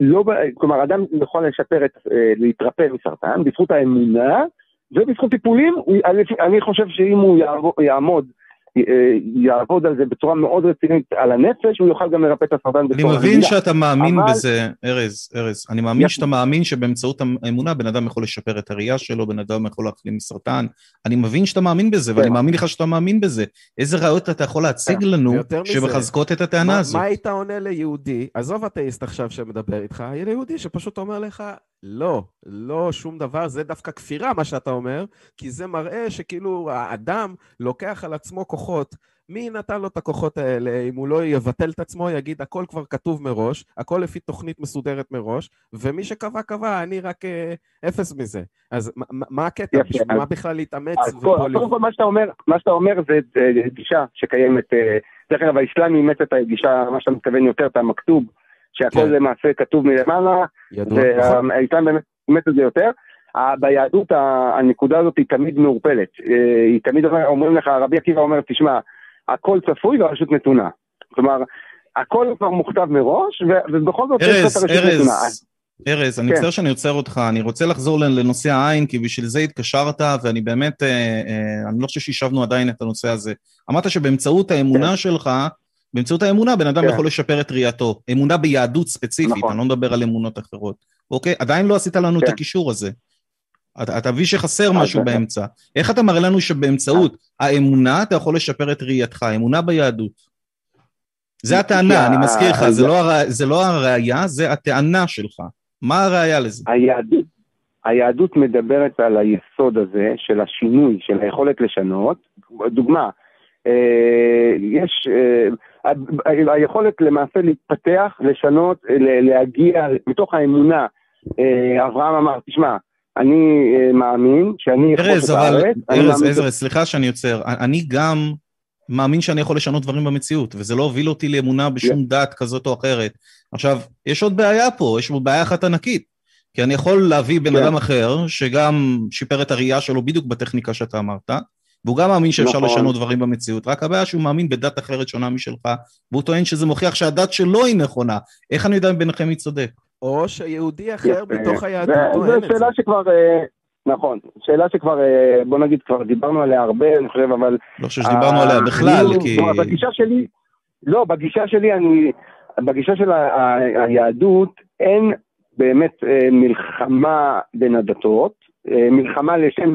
לא בא, כלומר אדם יכול לשפר את, אה, להתרפא מסרטן בזכות האמונה ובזכות טיפולים, אני חושב שאם הוא יעמוד יעבוד על זה בצורה מאוד רצינית על הנפש, הוא יוכל גם לרפא את הסרטן בצורה רגילה. אני מבין שאתה מאמין אבל... בזה, ארז, ארז, אני מאמין שאתה מאמין שבאמצעות האמונה בן אדם יכול לשפר את הראייה שלו, בן אדם יכול להחלים מסרטן. אני מבין שאתה מאמין בזה, ואני כן. מאמין לך שאתה מאמין בזה. איזה ראיות אתה יכול להציג כן. לנו שמחזקות את הטענה הזו? מה היית עונה ליהודי, עזוב אתאיסט עכשיו שמדבר איתך, ליהודי שפשוט אומר לך, לא, לא שום דבר, זה דווקא כפירה מה שאתה אומר, כי זה מראה שכאילו האדם לוקח על עצמו כוחות. מי נתן לו את הכוחות האלה אם הוא לא יבטל את עצמו, יגיד הכל כבר כתוב מראש, הכל לפי תוכנית מסודרת מראש, ומי שקבע קבע, אני רק אה, אפס מזה. אז מה הקטע? בשביל מה בכלל להתאמץ? קודם כל מה שאתה אומר, מה שאתה אומר זה גישה שקיימת, אה, דרך אגב האסלאם אימץ את הגישה, מה שאתה מתכוון יותר, את המכתוב. שהכל כן. למעשה כתוב מלמעלה, והאיתן באמת באמת את זה יותר. ביהדות הנקודה הזאת היא תמיד מעורפלת, אה, היא תמיד אומרים לך, רבי עקיבא אומר, תשמע, הכל צפוי והרשות נתונה. כלומר, הכל כבר מוכתב מראש, ובכל זאת יש את הרשות נתונה. ארז, אני כן. מצטער שאני עוצר אותך, אני רוצה לחזור לנושא העין, כי בשביל זה התקשרת, ואני באמת, אה, אה, אני לא חושב שהשבנו עדיין את הנושא הזה. אמרת שבאמצעות האמונה כן. שלך, באמצעות האמונה בן אדם כן. יכול לשפר את ראייתו. אמונה ביהדות ספציפית, נכון. אני לא מדבר על אמונות אחרות. אוקיי? עדיין לא עשית לנו כן. את הקישור הזה. אתה, אתה מבין שחסר משהו באמצע. איך אתה מראה לנו שבאמצעות האמונה אתה יכול לשפר את ראייתך, אמונה ביהדות? זה הטענה, אני מזכיר לך, זה, לא זה לא הראייה, זה הטענה שלך. מה הראייה לזה? היהדות, היהדות מדברת על היסוד הזה של השינוי, של היכולת לשנות. דוגמה, אה, יש, אה, היכולת למעשה להתפתח, לשנות, להגיע מתוך האמונה. אה, אברהם אמר, תשמע, אני מאמין שאני אכבוש את הארץ. ארז, ארז, סליחה שאני עוצר. אני גם מאמין שאני יכול לשנות דברים במציאות, וזה לא הוביל אותי לאמונה בשום yeah. דת כזאת או אחרת. עכשיו, יש עוד בעיה פה, יש פה בעיה אחת ענקית. כי אני יכול להביא בן yeah. אדם אחר, שגם שיפר את הראייה שלו בדיוק בטכניקה שאתה אמרת, והוא גם מאמין שאפשר נכון. לשנות דברים במציאות, רק הבעיה שהוא מאמין בדת אחרת שונה משלך, והוא טוען שזה מוכיח שהדת שלו היא נכונה. איך אני יודע אם ביניכם מי צודק? או שיהודי אחר בתוך היהדות טוען את זה. זו שאלה שכבר... אה, נכון, שאלה שכבר, אה, בוא נגיד, כבר דיברנו עליה הרבה, אני חושב, אבל... לא חושב שדיברנו עליה בכלל, כי... בגישה שלי, לא, בגישה שלי, אני... בגישה של היהדות אין באמת אה, מלחמה בין הדתות, אה, מלחמה לשם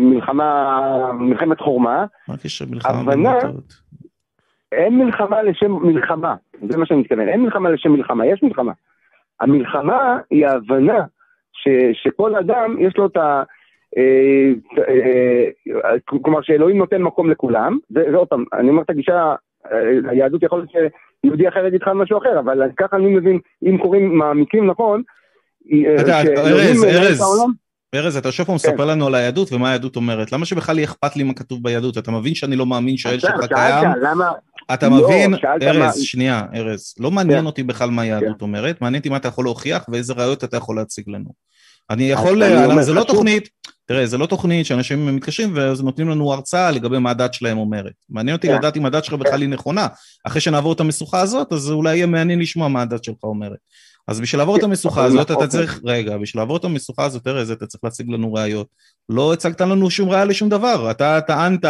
מלחמה, מלחמת חורמה. מה הקשר מלחמה הדתות? אין מלחמה לשם מלחמה, זה מה שאני מתכוון, אין מלחמה לשם מלחמה, יש מלחמה. המלחמה היא ההבנה ש, שכל אדם יש לו את ה... אה, אה, כלומר שאלוהים נותן מקום לכולם, ועוד פעם, אני אומר את הגישה, אה, היהדות יכול להיות שיהודי אחר יגיד לך משהו אחר, אבל ככה אני מבין, אם קוראים מעמיקים נכון, ארז, ארז, ארז, אתה יושב פה ומספר כן. לנו על היהדות ומה היהדות אומרת. למה שבכלל יהיה אכפת לי מה כתוב ביהדות? אתה מבין שאני לא מאמין שהאל שלך קיים? אתה לא, מבין, ארז, שנייה, ארז, לא מעניין כן. אותי בכלל מה היהדות כן. אומרת, מעניין אותי מה אתה יכול להוכיח ואיזה ראיות אתה יכול להציג לנו. אני יכול, זה לא תוכנית, תראה, זה לא תוכנית שאנשים מתקשרים ואז נותנים לנו הרצאה לגבי מה הדת שלהם אומרת. מעניין אותי לדעת אם הדת שלך בכלל היא נכונה. אחרי שנעבור את המשוכה הזאת, אז אולי יהיה מעניין לשמוע מה הדת שלך אומרת. אז בשביל לעבור את המשוכה הזאת אתה. צריך, רגע, בשביל לעבור את המשוכה הזאת, ארז, אתה צריך להציג לנו ראיות. לא הצגת לנו שום ראיה לשום דבר. אתה טענת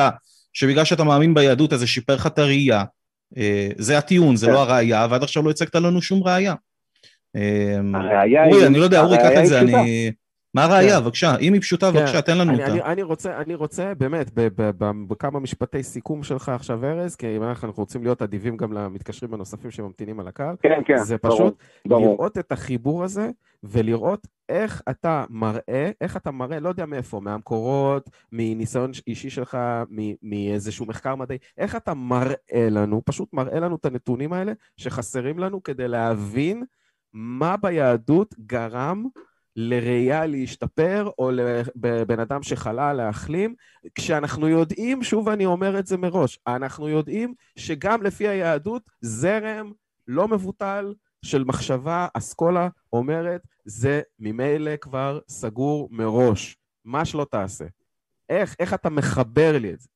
שבגלל שאתה מאמין ביהדות אז זה שיפר לך את הראייה. אה, זה הטיעון, זה לא כן. הראייה, ועד עכשיו לא הצגת לנו שום ראייה. אה, הראייה היא... אורי, אני לא יודע, אורי, קח את זה, אני... מה הראייה? כן. בבקשה, אם היא פשוטה, כן. בבקשה, תן לנו אני, אותה. אני, אני רוצה, אני רוצה באמת, בכמה משפטי סיכום שלך עכשיו, ארז, כי אם אנחנו רוצים להיות אדיבים גם למתקשרים הנוספים שממתינים על הקו, כן, כן, זה פשוט ברור, לראות את החיבור הזה, ולראות איך אתה מראה, איך אתה מראה, לא יודע מאיפה, מהמקורות, מניסיון אישי שלך, מאיזשהו מחקר מדעי, איך אתה מראה לנו, פשוט מראה לנו את הנתונים האלה שחסרים לנו כדי להבין מה ביהדות גרם לראייה להשתפר, או לבן אדם שחלה להחלים, כשאנחנו יודעים, שוב אני אומר את זה מראש, אנחנו יודעים שגם לפי היהדות, זרם לא מבוטל של מחשבה, אסכולה אומרת, זה ממילא כבר סגור מראש. מה שלא תעשה. איך, איך אתה מחבר לי את זה?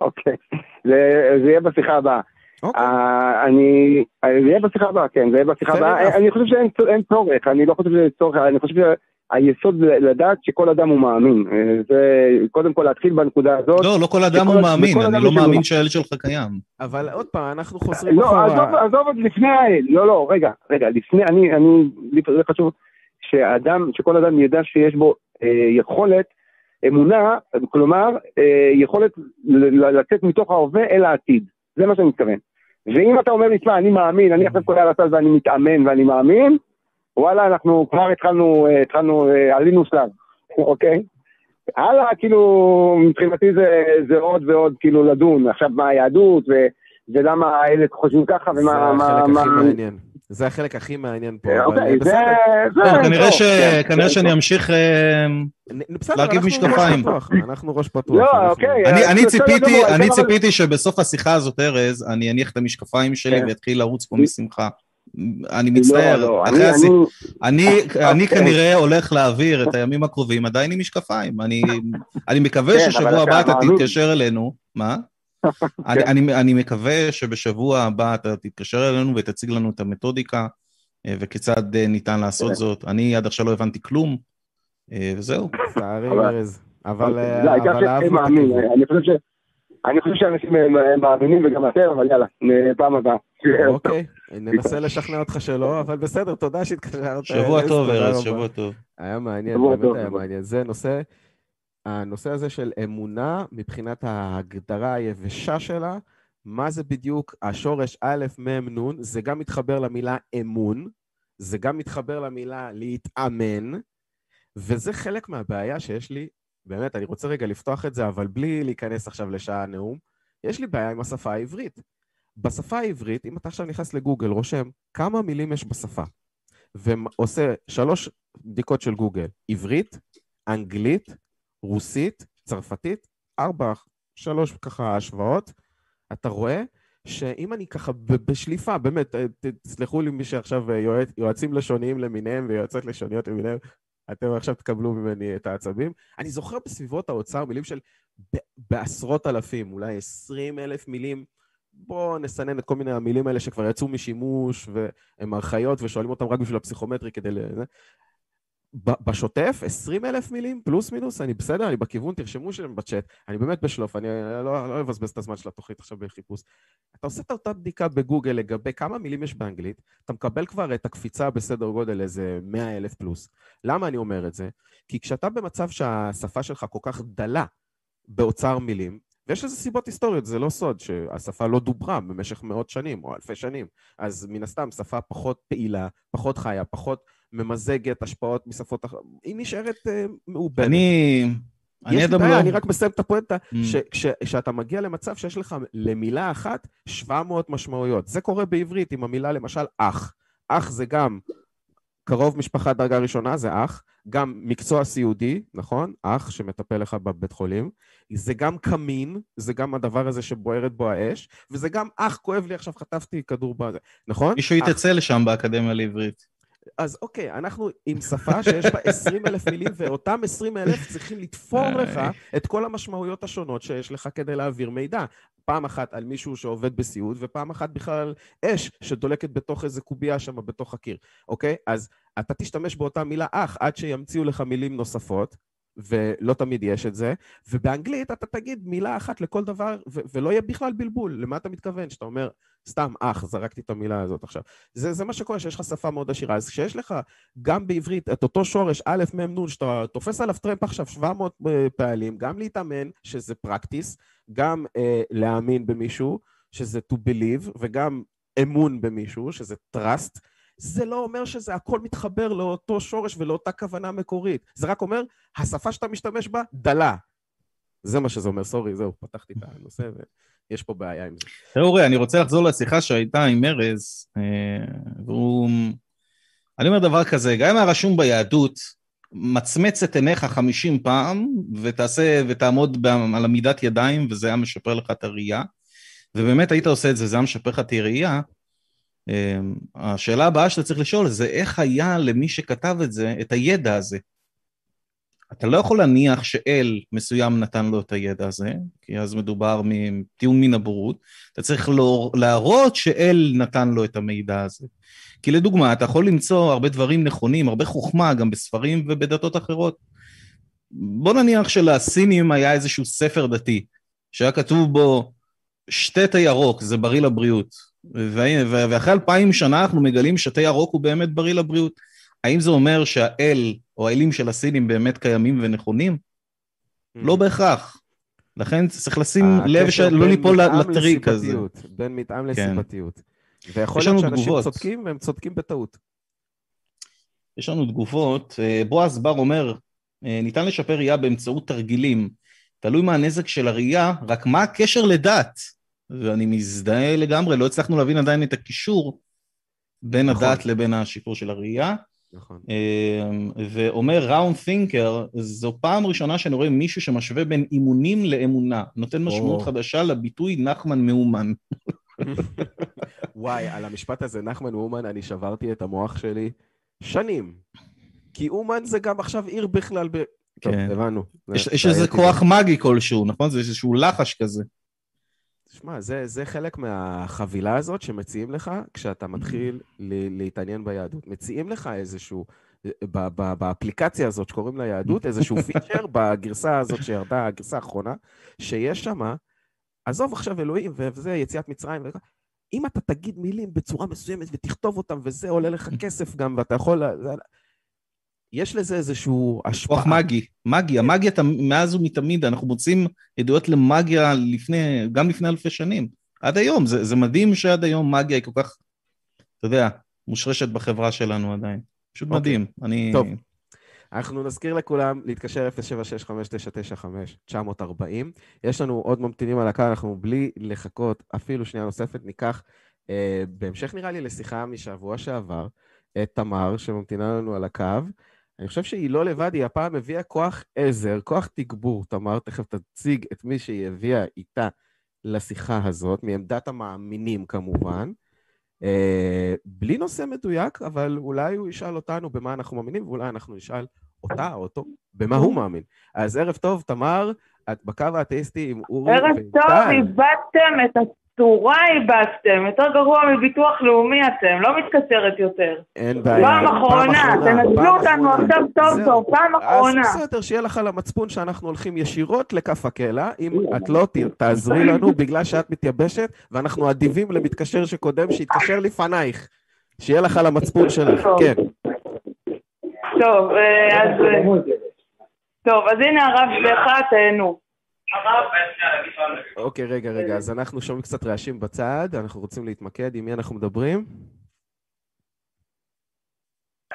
אוקיי, זה, זה יהיה בשיחה הבאה. אוקיי. אה, אני, זה יהיה בשיחה הבאה, כן, זה יהיה בשיחה הבאה. אני חושב שאין צורך, אני לא חושב שזה צורך, אני חושב שהיסוד לדעת שכל אדם הוא מאמין. אה, זה קודם כל להתחיל בנקודה הזאת. לא, לא כל אדם הוא מאמין, אני לא מאמין שהילד שלך קיים. אבל עוד פעם, אנחנו חוזרים לא, אחורה. לא, עזוב את לפני האל, לא, לא, רגע, רגע, לפני, אני, אני, זה חשוב שאדם, שכל אדם ידע שיש בו אה, יכולת, אמונה, כלומר, יכולת לצאת מתוך ההווה אל העתיד. זה מה שאני מתכוון. ואם אתה אומר לי, שמע, אני מאמין, אני עכשיו קורא על הסל ואני מתאמן ואני מאמין, וואלה, אנחנו כבר התחלנו, אה, התחלנו, אה, עלינו שלב, <laughs> אוקיי? הלאה, כאילו, מבחינתי זה, זה עוד ועוד, כאילו, לדון. עכשיו, מה היהדות, ולמה האלה חושבים ככה, ומה... זה החלק מה, הכי מה... מעניין. זה החלק הכי מעניין פה. אוקיי, זה... כנראה שאני אמשיך אה, להרכיב משקפיים. אנחנו ראש פתוח. לא, אוקיי. אני ציפיתי שבסוף השיחה הזאת, ארז, אני אניח את המשקפיים שלי כן. ואתחיל לרוץ פה משמחה. אני לא, מצטער, לא, אני כנראה הולך להעביר את הימים הקרובים עדיין עם משקפיים. אני מקווה כן, ששבוע הבא אתה תתקשר אלינו. מה? אני, אני, אני מקווה שבשבוע הבא אתה תתקשר אלינו ותציג לנו את המתודיקה אה, וכיצד אה, ניתן לעשות כן. זאת. אני עד עכשיו לא הבנתי כלום, אה, וזהו. לצערי, ארז. אבל... לא, מאמין. אני חושב שאנשים מאמינים וגם אתם, אבל יאללה, פעם הבאה. אוקיי, <laughs> ננסה לשכנע אותך שלא, אבל בסדר, תודה שהתקשרת. שבוע טוב, ארז, שבוע טוב. היה מעניין, באמת היה מעניין. זה נושא, הנושא הזה של אמונה, מבחינת ההגדרה היבשה שלה, מה זה בדיוק השורש א', מ', נ', זה גם מתחבר למילה אמון, זה גם מתחבר למילה להתאמן, וזה חלק מהבעיה שיש לי, באמת, אני רוצה רגע לפתוח את זה, אבל בלי להיכנס עכשיו לשעה נאום, יש לי בעיה עם השפה העברית. בשפה העברית, אם אתה עכשיו נכנס לגוגל, רושם כמה מילים יש בשפה, ועושה שלוש בדיקות של גוגל, עברית, אנגלית, רוסית, צרפתית, ארבע, שלוש ככה השוואות, אתה רואה שאם אני ככה בשליפה, באמת, אה, תסלחו לי מי שעכשיו אה, יועצ, יועצים לשוניים למיניהם ויועצות לשוניות למיניהם, אתם עכשיו תקבלו ממני את העצבים. אני זוכר בסביבות האוצר מילים של בעשרות אלפים, אולי עשרים אלף מילים. בואו נסנן את כל מיני המילים האלה שכבר יצאו משימוש והם ארכאיות ושואלים אותם רק בשביל הפסיכומטרי כדי ל... בשוטף, 20 אלף מילים, פלוס מינוס, אני בסדר, אני בכיוון, תרשמו שם בצ'אט, אני באמת בשלוף, אני לא, לא אבזבז את הזמן של התוכנית עכשיו בחיפוש. אתה עושה את אותה בדיקה בגוגל לגבי כמה מילים יש באנגלית, אתה מקבל כבר את הקפיצה בסדר גודל איזה 100 אלף פלוס. למה אני אומר את זה? כי כשאתה במצב שהשפה שלך כל כך דלה באוצר מילים, ויש לזה סיבות היסטוריות, זה לא סוד שהשפה לא דוברה במשך מאות שנים או אלפי שנים, אז מן הסתם שפה פחות פעילה, פחות חיה, פחות ממזגת השפעות משפות אחרות, היא נשארת uh, מעובדת. אני... אני אדם לא... אני רק מסיים את הפואנטה, mm. שכשאתה מגיע למצב שיש לך למילה אחת 700 משמעויות. זה קורה בעברית עם המילה למשל אח. אח זה גם קרוב משפחה דרגה ראשונה, זה אח. גם מקצוע סיעודי, נכון? אח שמטפל לך בבית חולים. זה גם קמין, זה גם הדבר הזה שבוערת בו האש, וזה גם אח, כואב לי עכשיו, חטפתי כדור בזה, נכון? מישהו יתצא לשם באקדמיה לעברית. אז אוקיי, אנחנו עם שפה שיש בה 20 אלף מילים, ואותם 20 אלף צריכים לתפור לך את כל המשמעויות השונות שיש לך כדי להעביר מידע. פעם אחת על מישהו שעובד בסיעוד, ופעם אחת בכלל אש שדולקת בתוך איזה קובייה שם בתוך הקיר, אוקיי? אז אתה תשתמש באותה מילה אח עד שימציאו לך מילים נוספות, ולא תמיד יש את זה, ובאנגלית אתה תגיד מילה אחת לכל דבר, ו- ולא יהיה בכלל בלבול. למה אתה מתכוון? שאתה אומר, סתם אח, זרקתי את המילה הזאת עכשיו. זה, זה מה שקורה, שיש לך שפה מאוד עשירה. אז כשיש לך גם בעברית את אותו שורש א', מ', נ', שאתה תופס עליו טרמפ עכשיו 700 אה, פעלים, גם להתאמן, שזה פרקטיס, גם אה, להאמין במישהו, שזה to believe, וגם אמון במישהו, שזה trust, זה לא אומר שזה הכל מתחבר לאותו שורש ולאותה כוונה מקורית. זה רק אומר, השפה שאתה משתמש בה, דלה. זה מה שזה אומר, סורי, זהו, פתחתי את הנושא ויש פה בעיה עם זה. אורי, אני רוצה לחזור לשיחה שהייתה עם ארז, אה, והוא... אני אומר דבר כזה, גם אם היה רשום ביהדות, מצמץ את עיניך חמישים פעם, ותעשה, ותעמוד על עמידת ידיים, וזה היה משפר לך את הראייה, ובאמת היית עושה את זה, זה היה משפר לך את הראייה, השאלה הבאה שאתה צריך לשאול זה איך היה למי שכתב את זה, את הידע הזה. אתה לא יכול להניח שאל מסוים נתן לו את הידע הזה, כי אז מדובר מטיעון מן הבורות, אתה צריך להראות שאל נתן לו את המידע הזה. כי לדוגמה, אתה יכול למצוא הרבה דברים נכונים, הרבה חוכמה, גם בספרים ובדתות אחרות. בוא נניח שלסינים היה איזשהו ספר דתי, שהיה כתוב בו, שתי תה ירוק, זה בריא לבריאות. ואחרי אלפיים שנה אנחנו מגלים שתה ירוק הוא באמת בריא לבריאות. האם זה אומר שהאל או האלים של הסינים באמת קיימים ונכונים? Mm. לא בהכרח. לכן צריך לשים לב שלא ליפול לטריק הזה. בין מטעם כן. לסיבתיות. ויכול להיות שאנשים צודקים והם צודקים בטעות. יש לנו תגובות. אה, בועז בר אומר, אה, ניתן לשפר ראייה באמצעות תרגילים. תלוי מה הנזק של הראייה, רק מה הקשר לדת? ואני מזדהה לגמרי, לא הצלחנו להבין עדיין את הקישור בין נכון. הדת לבין השיפור של הראייה. נכון. אמ, ואומר ראונד תינקר, זו פעם ראשונה שאני רואה מישהו שמשווה בין אימונים לאמונה, נותן משמעות או. חדשה לביטוי נחמן מאומן. וואי, על המשפט הזה, נחמן מאומן, אני שברתי את המוח שלי שנים. כי אומן זה גם עכשיו עיר בכלל ב... כן. טוב, הבנו. יש, יש איזה כוח מגי כלשהו, נכון? זה איזשהו לחש כזה. שמע, זה, זה חלק מהחבילה הזאת שמציעים לך כשאתה מתחיל להתעניין ביהדות. מציעים לך איזשהו, ב- ב- באפליקציה הזאת שקוראים לה יהדות, איזשהו <laughs> פיצ'ר בגרסה הזאת שירדה, הגרסה האחרונה, שיש שמה, עזוב עכשיו אלוהים וזה, יציאת מצרים, אם אתה תגיד מילים בצורה מסוימת ותכתוב אותם וזה עולה לך כסף גם, ואתה יכול... יש לזה איזשהו השפעה. כוח מגי, מגי, המגיה מאז ומתמיד, אנחנו מוצאים עדויות למאגיה לפני, גם לפני אלפי שנים. עד היום, זה, זה מדהים שעד היום מגיה היא כל כך, אתה יודע, מושרשת בחברה שלנו עדיין. פשוט okay. אוקיי. מדהים. אני... טוב. אנחנו נזכיר לכולם להתקשר 076-5995-940. יש לנו עוד ממתינים על הקו, אנחנו בלי לחכות אפילו שנייה נוספת, ניקח, אה, בהמשך נראה לי לשיחה משבוע שעבר, את תמר שממתינה לנו על הקו. אני חושב שהיא לא לבד, היא הפעם הביאה כוח עזר, כוח תגבור. תמר, תכף תציג את מי שהיא הביאה איתה לשיחה הזאת, מעמדת המאמינים כמובן. אה, בלי נושא מדויק, אבל אולי הוא ישאל אותנו במה אנחנו מאמינים, ואולי אנחנו נשאל אותה או אותו במה הוא מאמין. אז ערב טוב, תמר, את בקו האתאיסטי עם אורי ערב טוב, איבדתם את צורה איבדתם, יותר גרוע מביטוח לאומי אתם, לא מתקצרת יותר. אין בעיה. פעם אחרונה, תנצלו אותנו עכשיו טוב טוב, פעם אחרונה. אז בסדר, שיהיה לך על המצפון שאנחנו הולכים ישירות לכף הקלע, אם את לא תעזרי לנו בגלל שאת מתייבשת, ואנחנו אדיבים למתקשר שקודם שיתקשר לפנייך. שיהיה לך על המצפון שלך, כן. טוב, אה, אז... טוב, אז הנה הרב שלך, תהנו. אוקיי, רגע, רגע, אז אנחנו שומעים קצת רעשים בצד, אנחנו רוצים להתמקד, עם מי אנחנו מדברים?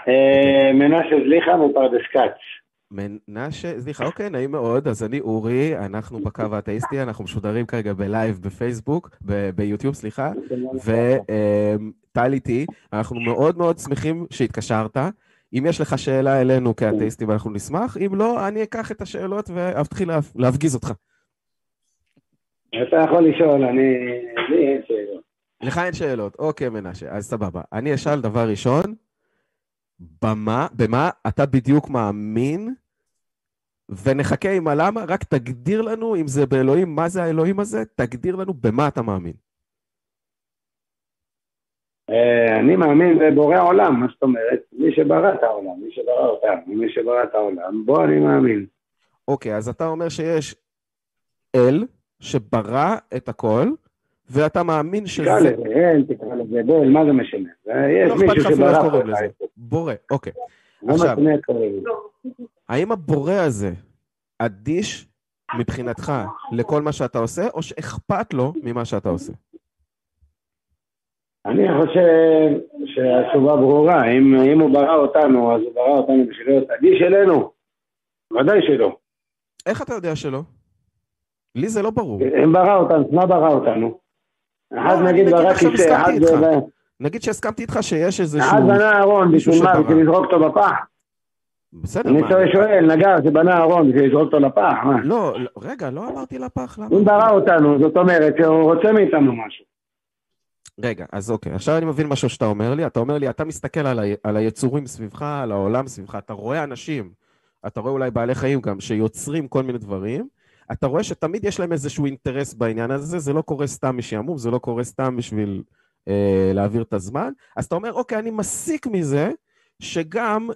אה, מנשה זליכה מפרדס כץ. מנשה, סליחה, אוקיי, נעים מאוד. אז אני אורי, אנחנו בקו האתאיסטי, אנחנו משודרים כרגע בלייב בפייסבוק, ביוטיוב, סליחה, וטל איתי, אנחנו מאוד מאוד שמחים שהתקשרת. אם יש לך שאלה אלינו כאתאיסטים, אנחנו נשמח, אם לא, אני אקח את השאלות ואתחיל להפגיז אותך. אתה יכול לשאול, אני... לי אין שאלות. לך אין שאלות, אוקיי, מנשה, אז סבבה. אני אשאל דבר ראשון, במה, במה אתה בדיוק מאמין, ונחכה עם הלמה, רק תגדיר לנו אם זה באלוהים, מה זה האלוהים הזה, תגדיר לנו במה אתה מאמין. אה, אני מאמין בבורא עולם, מה זאת אומרת? מי שברא את העולם, מי שברא אותם, מי שברא את העולם, בו אני מאמין. אוקיי, אז אתה אומר שיש אל שברא את הכל, ואתה מאמין שזה... תקרא לזה אל, תקרא לזה בל, מה זה משנה? יש לא מישהו שברא לזה. בורא, אוקיי. לא עכשיו, האם הבורא הזה אדיש מבחינתך לכל מה שאתה עושה, או שאכפת לו ממה שאתה עושה? אני חושב שהתשובה ברורה, אם, אם הוא ברא אותנו, אז הוא ברא אותנו בשביל להיות אדיש אלינו? ודאי שלא. איך אתה יודע שלא? לי זה לא ברור. אם ברא אותנו, מה ברא אותנו? אחד לא, נגיד ברא כיסא, אחד... נגיד שהסכמתי איתך שיש איזשהו... אחד בנה אהרון, בשביל מה? בשביל לזרוק אותו בפח? בסדר, אני שואל, נגר שבנה אהרון בשביל לזרוק אותו לפח, מה? לא, לא, רגע, לא אמרתי לפח, למה? אם ברא אותנו, זאת אומרת שהוא רוצה מאיתנו משהו. רגע, אז אוקיי, עכשיו אני מבין משהו שאתה אומר לי. אתה אומר לי, אתה מסתכל על, ה... על היצורים סביבך, על העולם סביבך, אתה רואה אנשים, אתה רואה אולי בעלי חיים גם, שיוצרים כל מיני דברים, אתה רואה שתמיד יש להם איזשהו אינטרס בעניין הזה, זה לא קורה סתם משעמום, זה לא קורה סתם בשביל אה, להעביר את הזמן. אז אתה אומר, אוקיי, אני מסיק מזה שגם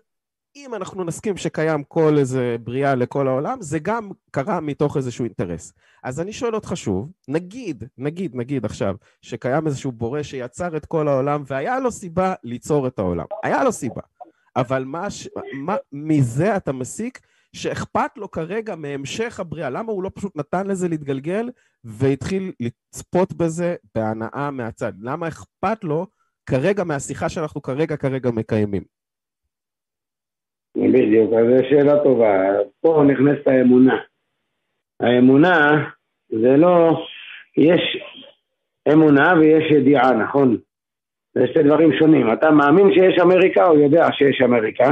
אם אנחנו נסכים שקיים כל איזה בריאה לכל העולם, זה גם קרה מתוך איזשהו אינטרס. אז אני שואל אותך שוב, נגיד, נגיד, נגיד עכשיו, שקיים איזשהו בורא שיצר את כל העולם והיה לו סיבה ליצור את העולם. היה לו סיבה. אבל מה, מה מזה אתה מסיק שאכפת לו כרגע מהמשך הבריאה? למה הוא לא פשוט נתן לזה להתגלגל והתחיל לצפות בזה בהנאה מהצד? למה אכפת לו כרגע מהשיחה שאנחנו כרגע כרגע מקיימים? בדיוק, אז זו שאלה טובה. פה נכנסת האמונה. האמונה זה לא... יש אמונה ויש ידיעה, נכון? זה שתי דברים שונים. אתה מאמין שיש אמריקה או יודע שיש אמריקה?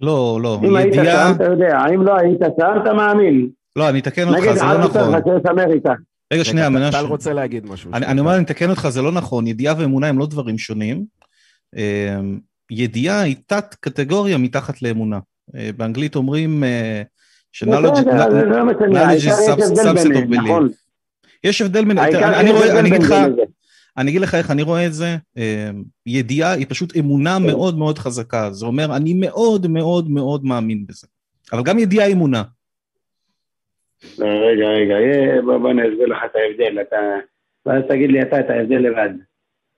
לא, לא. אם היית שם, אתה יודע. אם לא היית שם, אתה מאמין. לא, אני אתקן אותך, זה לא נכון. נגיד, שיש אמריקה. רגע, שנייה, מנשה. טל רוצה להגיד משהו. אני אומר, אני אתקן אותך, זה לא נכון. ידיעה ואמונה הם לא דברים שונים. אמ, ידיעה היא תת קטגוריה מתחת לאמונה. אה, באנגלית אומרים ש-knowledge is subset of belief. יש הבדל בין... אני אגיד לך... אני אגיד לך איך אני רואה את זה, אה, ידיעה היא פשוט אמונה כן. מאוד מאוד חזקה, זה אומר אני מאוד מאוד מאוד מאמין בזה, אבל גם ידיעה אמונה. רגע, רגע, בוא אני אסביר לך את ההבדל, אתה... ואז תגיד לי אתה את ההבדל לבד.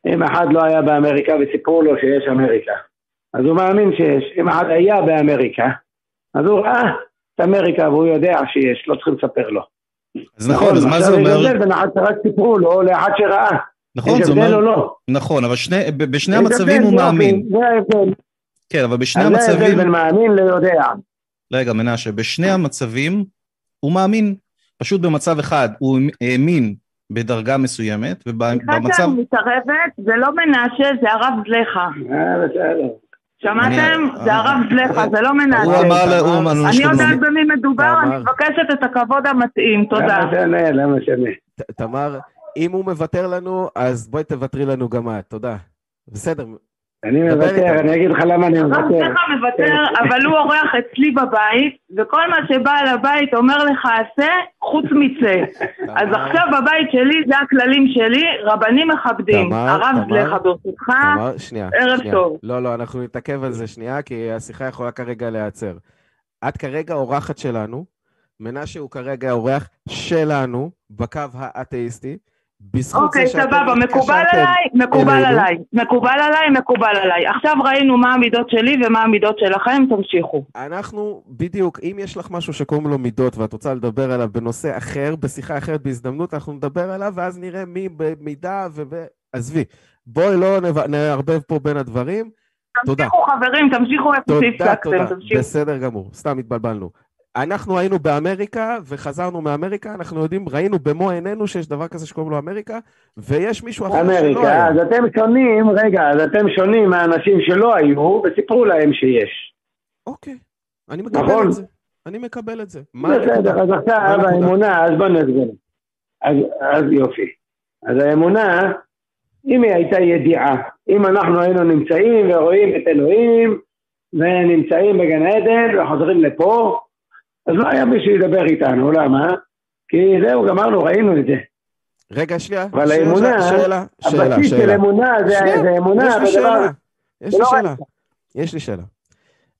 אם אחד לא היה באמריקה וסיפרו לו שיש אמריקה, אז הוא מאמין שיש. אם אחד היה באמריקה, אז הוא ראה את אמריקה והוא יודע שיש, לא צריכים לספר לו. אז נכון, אז מה זה אומר? עכשיו יש הבדל בין אחד שרק סיפרו לו לאחד שראה. נכון, זה אומר... לא? נכון, אבל שני, בשני המצבים הוא מאמין. זה ההבדל. כן, אבל בשני המצבים... זה ההבדל בין מאמין ליודע. רגע, מנשה, בשני המצבים הוא מאמין. פשוט במצב אחד הוא האמין בדרגה מסוימת, ובמצב... שאני מתערבת, זה לא מנשה, זה הרב זלחה. אה, בסדר. שמעתם? זה הרב זלחה, זה לא מנשה. הוא אמר, הוא אמר, אני יודעת במי מדובר, אני מבקשת את הכבוד המתאים, תודה. למה משנה, למה משנה. תמר, אם הוא מוותר לנו, אז בואי תוותרי לנו גם את, תודה. בסדר. אני מוותר, אני אגיד לך למה אני מוותר. הרב זלחה מוותר, אבל הוא אורח אצלי בבית, וכל מה שבעל הבית אומר לך עשה, חוץ מצא. <laughs> אז עכשיו בבית שלי, זה הכללים שלי, רבנים מכבדים. הרב זלחה ברשותך, ערב טוב. לא, לא, אנחנו נתעכב על זה שנייה, כי השיחה יכולה כרגע להיעצר. את כרגע אורחת שלנו, מנשה הוא כרגע אורח שלנו בקו האתאיסטי. בזכות אוקיי, זה שאתם סבבה, מקובל עליי, מקובל. עליי, מקובל עליי, מקובל עליי. עכשיו ראינו מה המידות שלי ומה המידות שלכם, תמשיכו. אנחנו, בדיוק, אם יש לך משהו שקוראים לו מידות ואת רוצה לדבר עליו בנושא אחר, בשיחה אחרת, בהזדמנות, אנחנו נדבר עליו, ואז נראה מי במידה וב... עזבי. בואי לא נערבב פה בין הדברים. תודה. תמשיכו חברים, תמשיכו איפה שהפסקתם. תודה, תודה, בסדר גמור, סתם התבלבלנו. אנחנו היינו באמריקה וחזרנו מאמריקה, אנחנו יודעים, ראינו במו עינינו שיש דבר כזה שקוראים לו אמריקה, ויש מישהו אחר אמריקה, שלא היה. אמריקה, אז אתם שונים, רגע, אז אתם שונים מהאנשים שלא היו, וסיפרו להם שיש. אוקיי, אני מקבל נכון? את זה. אני מקבל את זה. בסדר, אז עכשיו האמונה, אז בוא נסביר. אז, אז יופי. אז האמונה, אם היא הייתה ידיעה, אם אנחנו היינו נמצאים ורואים את אלוהים, ונמצאים בגן עדן וחוזרים לפה, אז לא היה מי שידבר איתנו, למה? כי זהו, גמרנו, ראינו את זה. רגע, שנייה. אבל האמונה, שאלה, שאלה, הבסיס של אמונה זה, זה אמונה, יש לי שאלה, יש לי לא שאלה, יש לי שאלה.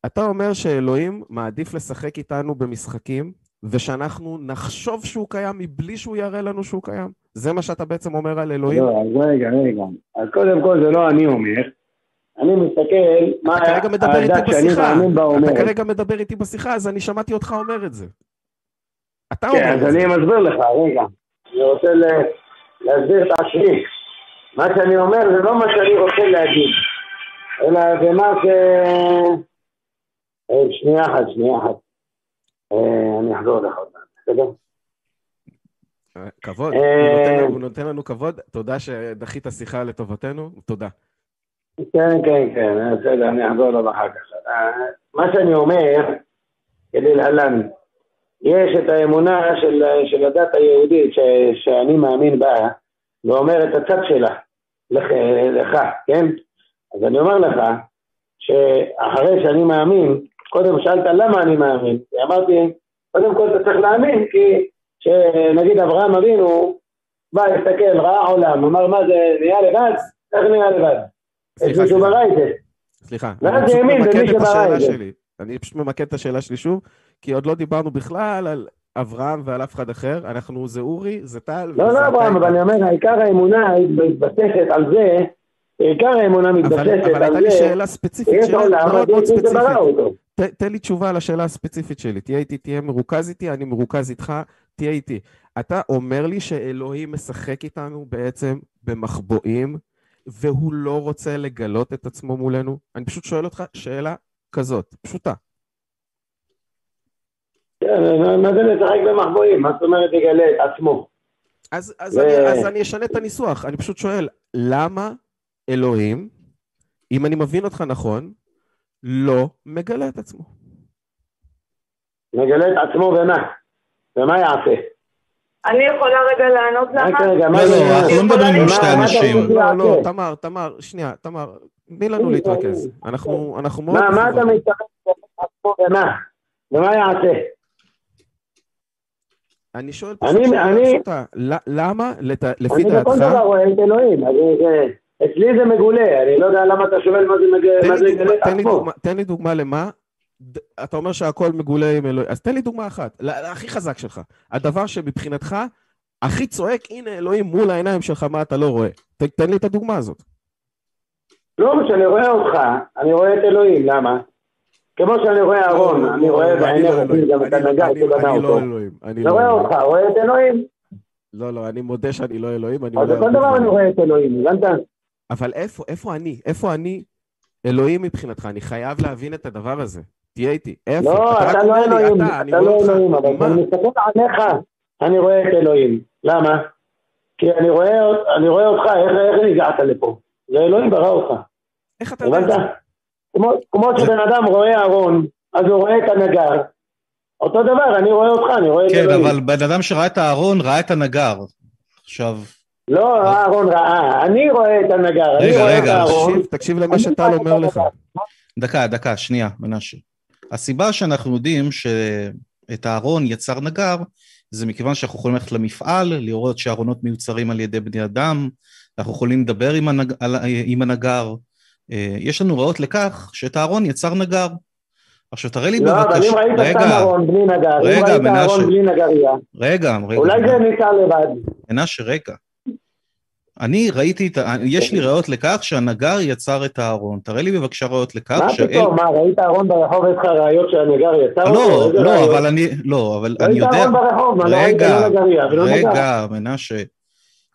אתה אומר שאלוהים מעדיף לשחק איתנו במשחקים, ושאנחנו נחשוב שהוא קיים מבלי שהוא יראה לנו שהוא קיים? זה מה שאתה בעצם אומר על אלוהים? לא, אז רגע, רגע. אז קודם כל זה לא אני אומר, אני מסתכל מה הדת שאני מאמין בה אומרת. אתה כרגע מדבר איתי בשיחה, אז אני שמעתי אותך אומר את זה. אתה כן, אומר את זה. כן, אז אני מסביר לך, רגע. אני רוצה להסביר את עצמי. מה שאני אומר זה לא מה שאני רוצה להגיד, אלא זה מה ש... אה, שנייה אחת, שנייה אחת. אה, אני אחזור לך עוד מעט, בסדר? אה, כבוד, הוא נותן לנו כבוד, תודה שדחית שיחה לטובתנו, תודה. כן, כן, כן, בסדר, אני אחזור אליו אחר כך. מה שאני אומר, כדלהלן, יש את האמונה של, של הדת היהודית ש, שאני מאמין בה, ואומר את הצד שלה, לך, לך, כן? אז אני אומר לך, שאחרי שאני מאמין, קודם שאלת למה אני מאמין, אמרתי, קודם כל אתה צריך להאמין, כי שנגיד אברהם אבינו בא, הסתכל, ראה עולם, אמר מה זה, נהיה לבד? איך נהיה לבד? סליחה, סליחה. אני פשוט ממקד את השאלה שלי. אני פשוט ממקד את השאלה שלי שוב, כי עוד לא דיברנו בכלל על אברהם ועל אף אחד אחר. אנחנו, זה אורי, זה טל. לא, לא אברהם, אבל אני אומר, עיקר האמונה מתבססת על זה, עיקר האמונה מתבססת על זה. אבל הייתה לי שאלה ספציפית, שאלה מאוד מאוד ספציפית. תן לי תשובה על השאלה הספציפית שלי. תהיה איתי, תהיה מרוכז איתי, אני מרוכז איתך, תהיה איתי. אתה אומר לי שאלוהים משחק איתנו בעצם במחבואים והוא לא רוצה לגלות את עצמו מולנו? אני פשוט שואל אותך שאלה כזאת, פשוטה. כן, מה זה לשחק במחבואים? מה זאת אומרת יגלה את עצמו? אז, אז, ו... אני, אז אני אשנה את הניסוח, אני פשוט שואל, למה אלוהים, אם אני מבין אותך נכון, לא מגלה את עצמו? מגלה את עצמו במה? ומה יעשה? אני יכולה רגע לענות לך? לא, לא, אנחנו לא מדברים עם שתי אנשים. לא, לא, תמר, תמר, שנייה, תמר, תני לנו להתרכז. אנחנו מאוד... מה אתה מתכוון לעצמו ומה? יעשה? אני שואל פשוט שאלה פשוטה. למה, לפי דעתך... אני בכל דבר רואה את אלוהים. אצלי זה מגולה, אני לא יודע למה אתה שואל מה זה מגולה. תן לי דוגמה למה. אתה אומר שהכל מגולה עם אלוהים. אז תן לי דוגמה אחת, הכי חזק שלך. הדבר שמבחינתך הכי צועק, הנה אלוהים מול העיניים שלך, מה אתה לא רואה. תן לי את הדוגמה הזאת. לא, כשאני רואה אותך, אני רואה את אלוהים, למה? כמו שאני רואה אהרון, אני רואה בעיני רבים גם את הנגר שבנה אותו. אני לא רואה אותך, רואה את אלוהים. לא, לא, אני מודה שאני לא אלוהים, אני אז בכל דבר אני רואה את אלוהים, הבנת? אבל איפה, איפה אני? איפה אני אלוהים מבחינתך? אני חייב להבין את הדבר הזה. תהיה איתי. איפה? לא, אתה לא אלוהים, אתה לא אלוהים, אבל כשאני מסתכל עליך, אני רואה את אלוהים. למה? כי אני רואה אותך, איך הגעת לפה? זה אלוהים ברא אותך. איך אתה יודע את זה? כמו שבן אדם רואה ארון, אז הוא רואה את הנגר. אותו דבר, אני רואה אותך, אני רואה את כן, אלוהים. כן, אבל בן אדם שראה את הארון, ראה את הנגר. עכשיו... לא, הארון ראה, אני רואה את הנגר. רגע, רגע, תקשיב, תקשיב למה שטל אומר לך. דקה, דקה, שנייה, מנשה. הסיבה שאנחנו יודעים שאת הארון יצר נגר, זה מכיוון שאנחנו יכולים ללכת למפעל, לראות שארונות מיוצרים על ידי בני אדם, אנחנו יכולים לדבר עם, הנג... עם הנגר, אה, יש לנו ראיות לכך שאת הארון יצר נגר. עכשיו תראה לי בבקשה, רגע, לא, אבל אם ראית סתם ארון בלי נגר, רגע, אם ראית ארון בלי נגריה, רגע, רגע, אולי זה ניסה לבד. מנשה, רגע. אני ראיתי, ה... יש לי ראיות לכך שהנגר יצר את הארון. תראה לי בבקשה ראיות לכך מה פתאום, מה, ראית ארון ברחוב, יש לך ראיות שהנגר יצר לא, אותו? לא, לא, אבל אני, לא, אבל אני יודע... ראית ארון ברחוב, מה, לא ראית נגריה, רגע, מנשה,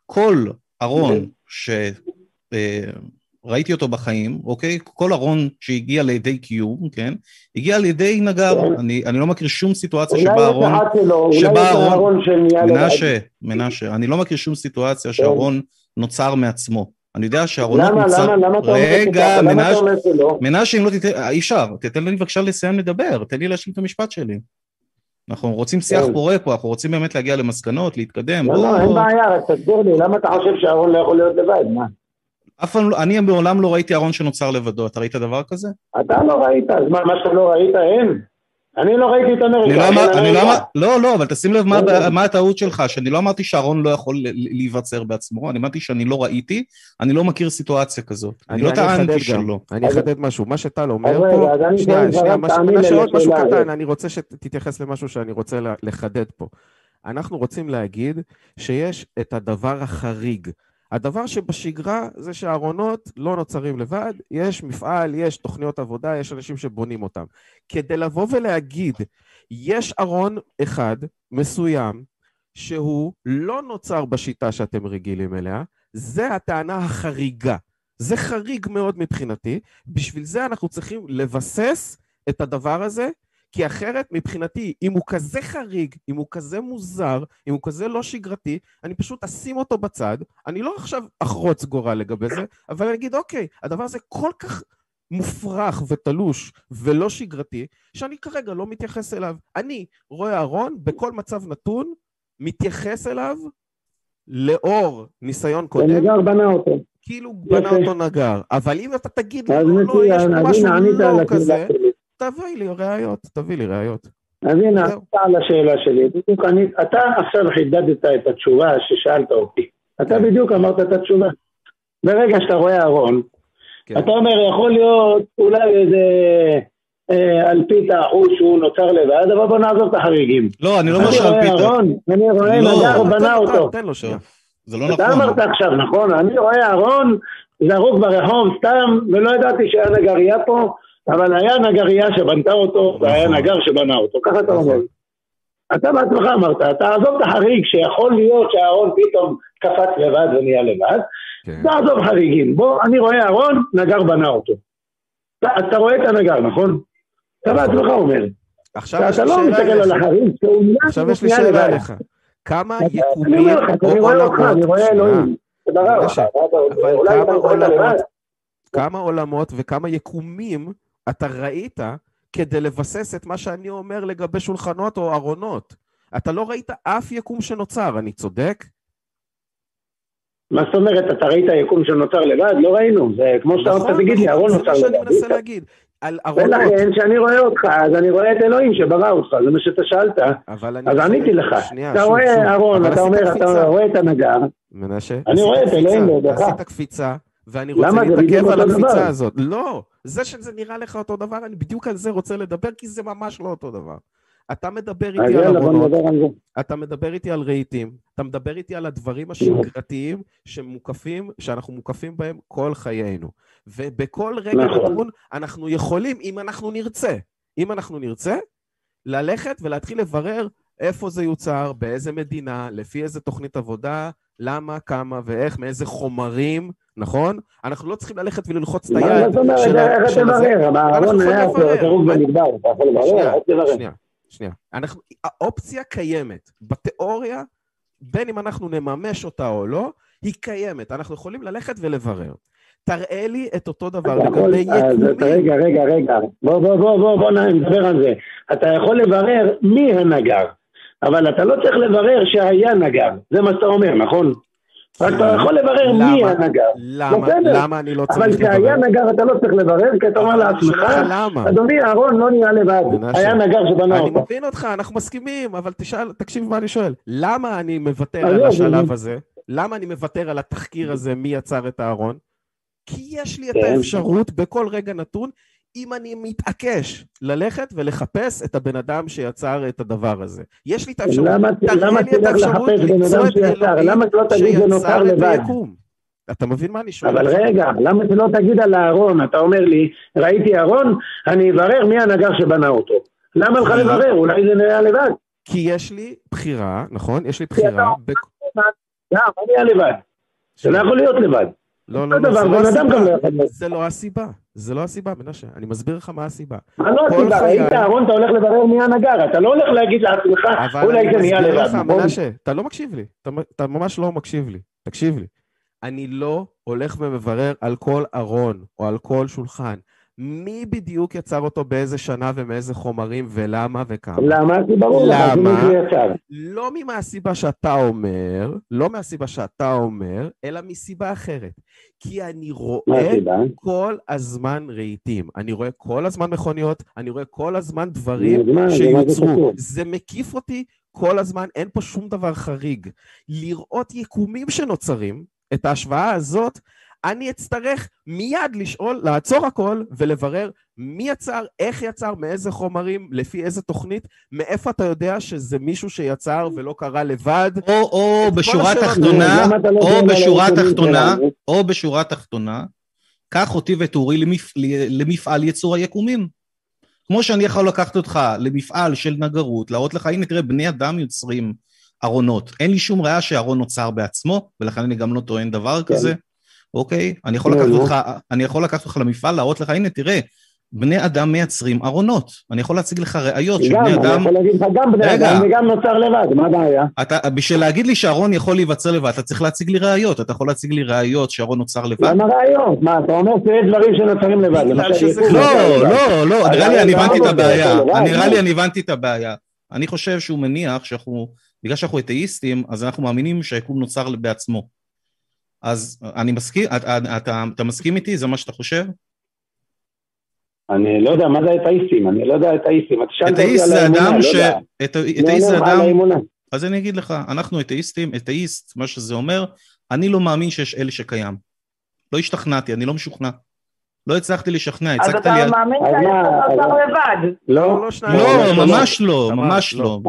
כל ארון ש... אה, ראיתי אותו בחיים, אוקיי? כל ארון שהגיע לידי קיום, כן? הגיע לידי נגר. כן. אני, אני לא מכיר שום סיטואציה שבה ארון... שבה ארון... מנשה, מנשה, אני לא מכיר שום סיטואציה כן. שארון נוצר מעצמו. אני יודע שארונות למה, נוצר... למה, למה אתה אומר רגע, מנשה, מנשה, אם לא תיתן... אי אפשר, תתן לי בבקשה לסיים לדבר, תן לי להשלים את המשפט שלי. אנחנו רוצים שיח כן. פורה פה, אנחנו רוצים באמת להגיע למסקנות, להתקדם. לא, לא, אין בעיה, רק תסביר לי, למה אתה חושב שאהרון לא יכול להיות לבד, מה? אף פעם, לא- אני מעולם לא ראיתי ארון שנוצר לבדו, אתה ראית דבר כזה? אתה לא ראית, אז מה, מה שאתה לא ראית אין? אני לא ראיתי את אמריקה. אני לא, אני לא, לא, לא, אבל תשים לב מה, מה הטעות שלך, שאני לא אמרתי שארון לא יכול להיווצר בעצמו, אני אמרתי שאני לא ראיתי, אני לא מכיר סיטואציה כזאת. אני, לא טענתי שלא. אני אחדד משהו, מה שטל אומר פה, שנייה, שנייה, משהו קטן, אני רוצה שתתייחס למשהו שאני רוצה לחדד פה. אנחנו רוצים להגיד שיש את הדבר החריג. הדבר שבשגרה זה שהארונות לא נוצרים לבד, יש מפעל, יש תוכניות עבודה, יש אנשים שבונים אותם. כדי לבוא ולהגיד, יש ארון אחד מסוים שהוא לא נוצר בשיטה שאתם רגילים אליה, זה הטענה החריגה. זה חריג מאוד מבחינתי, בשביל זה אנחנו צריכים לבסס את הדבר הזה כי אחרת מבחינתי, אם הוא כזה חריג, אם הוא כזה מוזר, אם הוא כזה לא שגרתי, אני פשוט אשים אותו בצד, אני לא עכשיו אחרוץ גורל לגבי זה, אבל אני אגיד, אוקיי, הדבר הזה כל כך מופרך ותלוש ולא שגרתי, שאני כרגע לא מתייחס אליו. אני רואה אהרון בכל מצב נתון, מתייחס אליו לאור ניסיון קודם. ונגר בנה אותו. כאילו בנה אותו נגר. אבל אם אתה תגיד לי, לא, לא, יש פה משהו לא כזה, תביא לי ראיות, תביא לי ראיות. אז הנה, אתה על השאלה שלי. בדיוק אני, אתה עכשיו חידדת את התשובה ששאלת אותי. אתה כן. בדיוק אמרת את התשובה. ברגע שאתה רואה ארון, כן. אתה אומר, יכול להיות אולי איזה אה, אלפית האחוז שהוא נוצר לבד, אבל בוא נעזוב את החריגים. לא, אני לא אומר. אני רואה ארון, אני רואה לא, נגר בנה אותו. תן לו שנייה. זה לא נכון. אתה אמרת עכשיו, נכון? אני רואה ארון זרוק ברחוב סתם, ולא ידעתי שהיה נגרייה פה, אבל היה נגרייה שבנתה אותו, והיה נכון. נגר שבנה אותו, ככה אתה נכון. אומר. אתה בעצמך אמרת, תעזוב את החריג שיכול להיות שהארון פתאום קפץ לבד ונהיה לבד, כן. תעזוב חריגים. בוא, אני רואה ארון, נגר בנה אותו. אתה רואה את הנגר, נכון? אתה נכון. בעצמך אומר. עכשיו יש לי לא שאלה אליך. עכשיו יש לי שאלה אליך. כמה יקומים או עולמות... אני רואה אלוהים. אבל כמה עולמות וכמה יקומים אתה ראית כדי לבסס את מה שאני אומר לגבי שולחנות או ארונות. אתה לא ראית אף יקום שנוצר, אני צודק? מה זאת אומרת, אתה ראית יקום שנוצר לבד? לא ראינו, זה כמו שאתה רוצה, נכון, תגיד לי, נכון, ארון נוצר לבד. זה מה שאני מנסה להגיד. על ארונות. ולכן, כשאני רואה אותך, אז אני רואה את אלוהים שברא אותך, זה מה שאתה שאלת. אז עניתי לך. אתה רואה ארון, אתה אומר, אתה רואה את הנגר. מנשה, אני רואה את אלוהים בידך. עשית קפיצה, ואני רוצה להתעכב על הקפיצה הזאת. לא, זה שזה נראה לך אותו דבר, אני בדיוק על זה רוצה לדבר, כי זה ממש לא אותו דבר. אתה מדבר איתי על ארונות, אתה מדבר איתי על רהיטים, אתה מדבר איתי על הדברים השגרתיים שמוקפים, שאנחנו מוקפים בהם כל חיינו. ובכל רגע נכון. נתון אנחנו יכולים, אם אנחנו נרצה, אם אנחנו נרצה, ללכת ולהתחיל לברר איפה זה יוצר, באיזה מדינה, לפי איזה תוכנית עבודה, למה, כמה ואיך, מאיזה חומרים, נכון? אנחנו לא צריכים ללכת וללחוץ את היד. מה זאת אומרת, איך תברר? הארון היה דירוג במדבר, אתה יכול לברר? שנייה, שנייה. אנחנו, האופציה קיימת. בתיאוריה, בין אם אנחנו נממש אותה או לא, היא קיימת. אנחנו יכולים ללכת ולברר. תראה לי את אותו דבר לגבי יקומים. רגע, רגע, רגע. בוא, בוא, בוא, בוא, בוא נדבר על זה. אתה יכול לברר מי הנגר, אבל אתה לא צריך לברר שהיה נגר. זה מה שאתה אומר, נכון? רק אתה יכול לברר מי הנגר. למה? למה אני לא צריך לברר? אבל כשהיה נגר אתה לא צריך לברר, כי אתה אומר לעצמך, אדוני אהרון לא נהיה לבד, היה נגר שבנה אותו. אני מבין אותך, אנחנו מסכימים, אבל תקשיב מה אני שואל. למה אני מוותר על השלב הזה? למה אני מוותר על התחקיר הזה מי יצר את הארון? כי יש לי את כן. האפשרות בכל רגע נתון, אם אני מתעקש ללכת ולחפש את הבן אדם שיצר את הדבר הזה. יש לי את האפשרות, תראה לי את האפשרות למצוא את אלוהים שיצר את היקום. אתה מבין מה אני שואל? אבל רגע, למה שלא תגיד על הארון? אתה אומר לי, ראיתי ארון, אני אברר מי הנגר שבנה אותו. למה לך לברר? אולי זה נראה לבד. כי יש לי בחירה, נכון? יש לי בחירה. גם, אני אהיה לבד. זה לא יכול להיות לבד. לא, לא, לא, זה לא הסיבה. זה לא הסיבה. זה לא הסיבה, מנשה. אני מסביר לך מה הסיבה. מה לא הסיבה? ראית, אהרון, אתה הולך לברר מי הנגר. אתה לא הולך להגיד לעצמך, אולי זה נהיה לבד. אבל אני מסביר לך, מנשה, אתה לא מקשיב לי. אתה ממש לא מקשיב לי. תקשיב לי. אני לא הולך ומברר על כל ארון או על כל שולחן. מי בדיוק יצר אותו באיזה שנה ומאיזה חומרים ולמה וכמה. למה? זה ברור יצר. לא מהסיבה שאתה אומר, לא מהסיבה שאתה אומר, אלא מסיבה אחרת. כי אני רואה כל הזמן רהיטים, אני רואה כל הזמן מכוניות, אני רואה כל הזמן דברים שיוצרו. זה מקיף אותי כל הזמן, אין פה שום דבר חריג. לראות יקומים שנוצרים, את ההשוואה הזאת, אני אצטרך מיד לשאול, לעצור הכל ולברר מי יצר, איך יצר, מאיזה חומרים, לפי איזה תוכנית, מאיפה אתה יודע שזה מישהו שיצר ולא קרה לבד. או, או בשורה תחתונה, לא או בשורה תחתונה, או בשורה תחתונה, קח אותי ותאורי למפ... למפעל יצור היקומים. כמו שאני יכול לקחת אותך למפעל של נגרות, להראות לך, הנה תראה, בני אדם יוצרים ארונות. אין לי שום ראיה שארון נוצר בעצמו, ולכן אני גם לא טוען דבר כן. כזה. אוקיי? אני יכול, לא, לקחת לא. אותך, אני יכול לקחת אותך למפעל, להראות לך, הנה, תראה, בני אדם מייצרים ארונות. אני יכול להציג לך ראיות שבני אדם... גם, אני יכול להגיד לך גם בני רגע, אדם וגם נוצר לבד, מה הבעיה? אתה, בשביל להגיד לי שארון יכול להיווצר לבד, אתה צריך להציג לי ראיות. אתה יכול להציג לי ראיות שארון נוצר לבד? למה ראיות? מה, אתה אומר שיש דברים שנוצרים לבד. לא, לא, לא, נראה לי אני הבנתי את הבעיה. נראה לי אני הבנתי את הבעיה. אני חושב שהוא מניח שאנחנו, בגלל שאנחנו אתאיסטים, אז אנחנו מאמינים שהיקום נוצר בעצמו. אז אני מסכים, אתה, אתה, אתה מסכים איתי? זה מה שאתה חושב? אני לא יודע, מה זה אתאיסטים? אני לא יודע אתאיסטים. אתאיסט זה אדם לא ש... אתאיסט זה אדם... אז אני אגיד לך, אנחנו אתאיסטים, אתאיסט, מה שזה אומר, אני לא מאמין שיש אל שקיים. לא השתכנעתי, אני לא משוכנע. לא הצלחתי לשכנע, הצגת לי... אז אתה מאמין שהיקום נוצר לבד. לא, לא, ממש לא, ממש לא.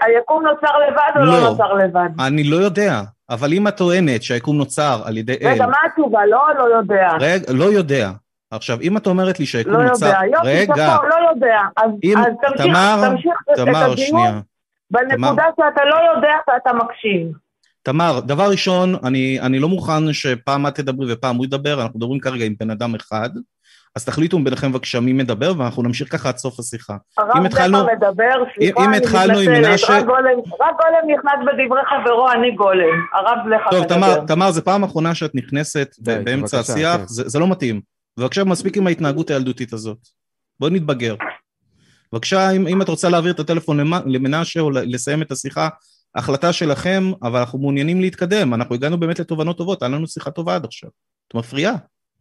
היקום נוצר לבד או לא נוצר לבד? אני לא יודע. אבל אם את טוענת שהיקום נוצר על ידי אל... רגע, מה התשובה? לא, לא יודע. רגע, לא יודע. עכשיו, אם את אומרת לי שהיקום לא נוצר... לא יודע, יופי, רגע. לא יודע. אז, אם... אז תמשיך, תמר, תמשיך תמר, את הדיון בנקודה תמר. שאתה לא יודע ואתה מקשיב. תמר, דבר ראשון, אני, אני לא מוכן שפעם את תדברי ופעם הוא ידבר, אנחנו מדברים כרגע עם בן אדם אחד. אז תחליטו ביניכם בבקשה מי מדבר, ואנחנו נמשיך ככה עד סוף השיחה. הרב התחלנו, מדבר, סליחה, אני מתנצלת, רק גולם, רק גולם נכנס בדברי חברו, אני גולם. הרב לך מדבר. טוב, תמר, תמר, זו פעם אחרונה שאת נכנסת באמצע השיח, כן. זה, זה לא מתאים. בבקשה, מספיק עם ההתנהגות הילדותית הזאת. בואי נתבגר. בבקשה, אם, אם את רוצה להעביר את הטלפון למנשה או לסיים את השיחה, החלטה שלכם, אבל אנחנו מעוניינים להתקדם. אנחנו הגענו באמת לתובנות טובות, היה לנו שיחה טובה עד עכשיו. את מפריעה.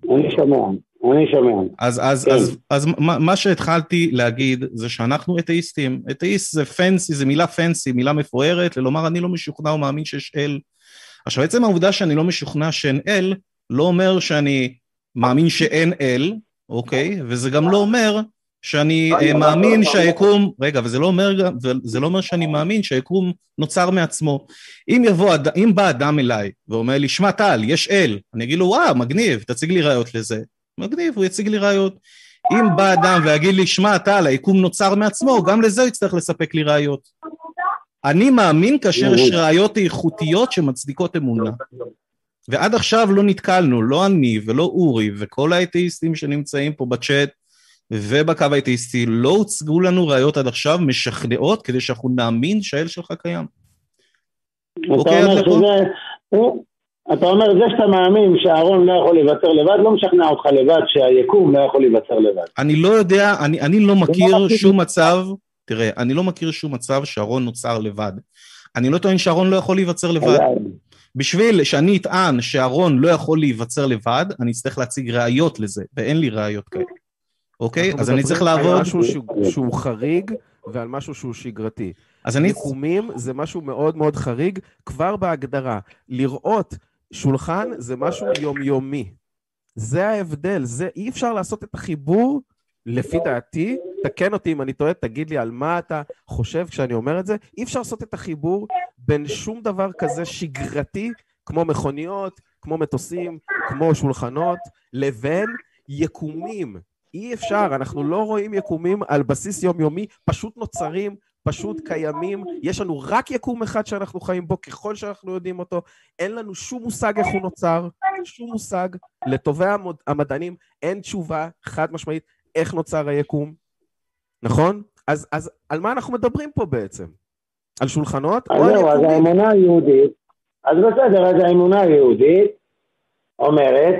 אני שומע. אני שומע. אז, אז, כן. אז, אז מה, מה שהתחלתי להגיד זה שאנחנו אתאיסטים. אתאיסט זה פנסי, זה מילה פנסי, מילה מפוארת, ללומר אני לא משוכנע או מאמין שיש אל. עכשיו עצם העובדה שאני לא משוכנע שאין אל, לא אומר שאני מאמין שאין אל, אוקיי? וזה גם לא אומר שאני uh, מאמין שהיקום, רגע, וזה לא אומר, וזה לא אומר שאני מאמין שהיקום נוצר מעצמו. אם יבוא, אם בא אדם אליי ואומר לי, שמע טל, יש אל, אני אגיד לו, וואו, מגניב, תציג לי ראיות לזה. מגניב, הוא יציג לי ראיות. אם בא אדם ויגיד לי, שמע טל, היקום נוצר מעצמו, גם לזה הוא יצטרך לספק לי ראיות. אני מאמין כאשר יש ראיות איכותיות שמצדיקות אמונה. ועד עכשיו לא נתקלנו, לא אני ולא אורי וכל האתאיסטים שנמצאים פה בצ'אט ובקו האתאיסטי, לא הוצגו לנו ראיות עד עכשיו משכנעות כדי שאנחנו נאמין שהאל שלך קיים. אוקיי עד לפה? אתה אומר, זה שאתה מאמין שאהרון לא יכול להיווצר לבד, לא משכנע אותך לבד שהיקום לא יכול להיווצר לבד. אני לא יודע, אני, אני לא מכיר שום מצב, תראה, אני לא מכיר שום מצב שאהרון נוצר לבד. אני לא טוען שאהרון לא יכול להיווצר לבד. בשביל שאני אטען שאהרון לא יכול להיווצר לבד, אני אצטרך להציג ראיות לזה, ואין לי ראיות כאלה. אוקיי? אז אני צריך לעבוד... על משהו שהוא חריג ועל משהו שהוא שגרתי. אז אני... יקומים זה משהו מאוד מאוד חריג כבר בהגדרה. לראות שולחן זה משהו יומיומי. זה ההבדל, זה אי אפשר לעשות את החיבור, לפי דעתי, תקן אותי אם אני טועה, תגיד לי על מה אתה חושב כשאני אומר את זה, אי אפשר לעשות את החיבור בין שום דבר כזה שגרתי, כמו מכוניות, כמו מטוסים, כמו שולחנות, לבין יקומים. אי אפשר, אנחנו לא רואים יקומים על בסיס יומיומי, פשוט נוצרים, פשוט קיימים. יש לנו רק יקום אחד שאנחנו חיים בו, ככל שאנחנו יודעים אותו. אין לנו שום מושג איך הוא נוצר, שום מושג. לטובי המדענים אין תשובה חד משמעית איך נוצר היקום, נכון? אז, אז על מה אנחנו מדברים פה בעצם? על שולחנות? אז זהו, אז האמונה היהודית, אז בסדר, אז האמונה היהודית אומרת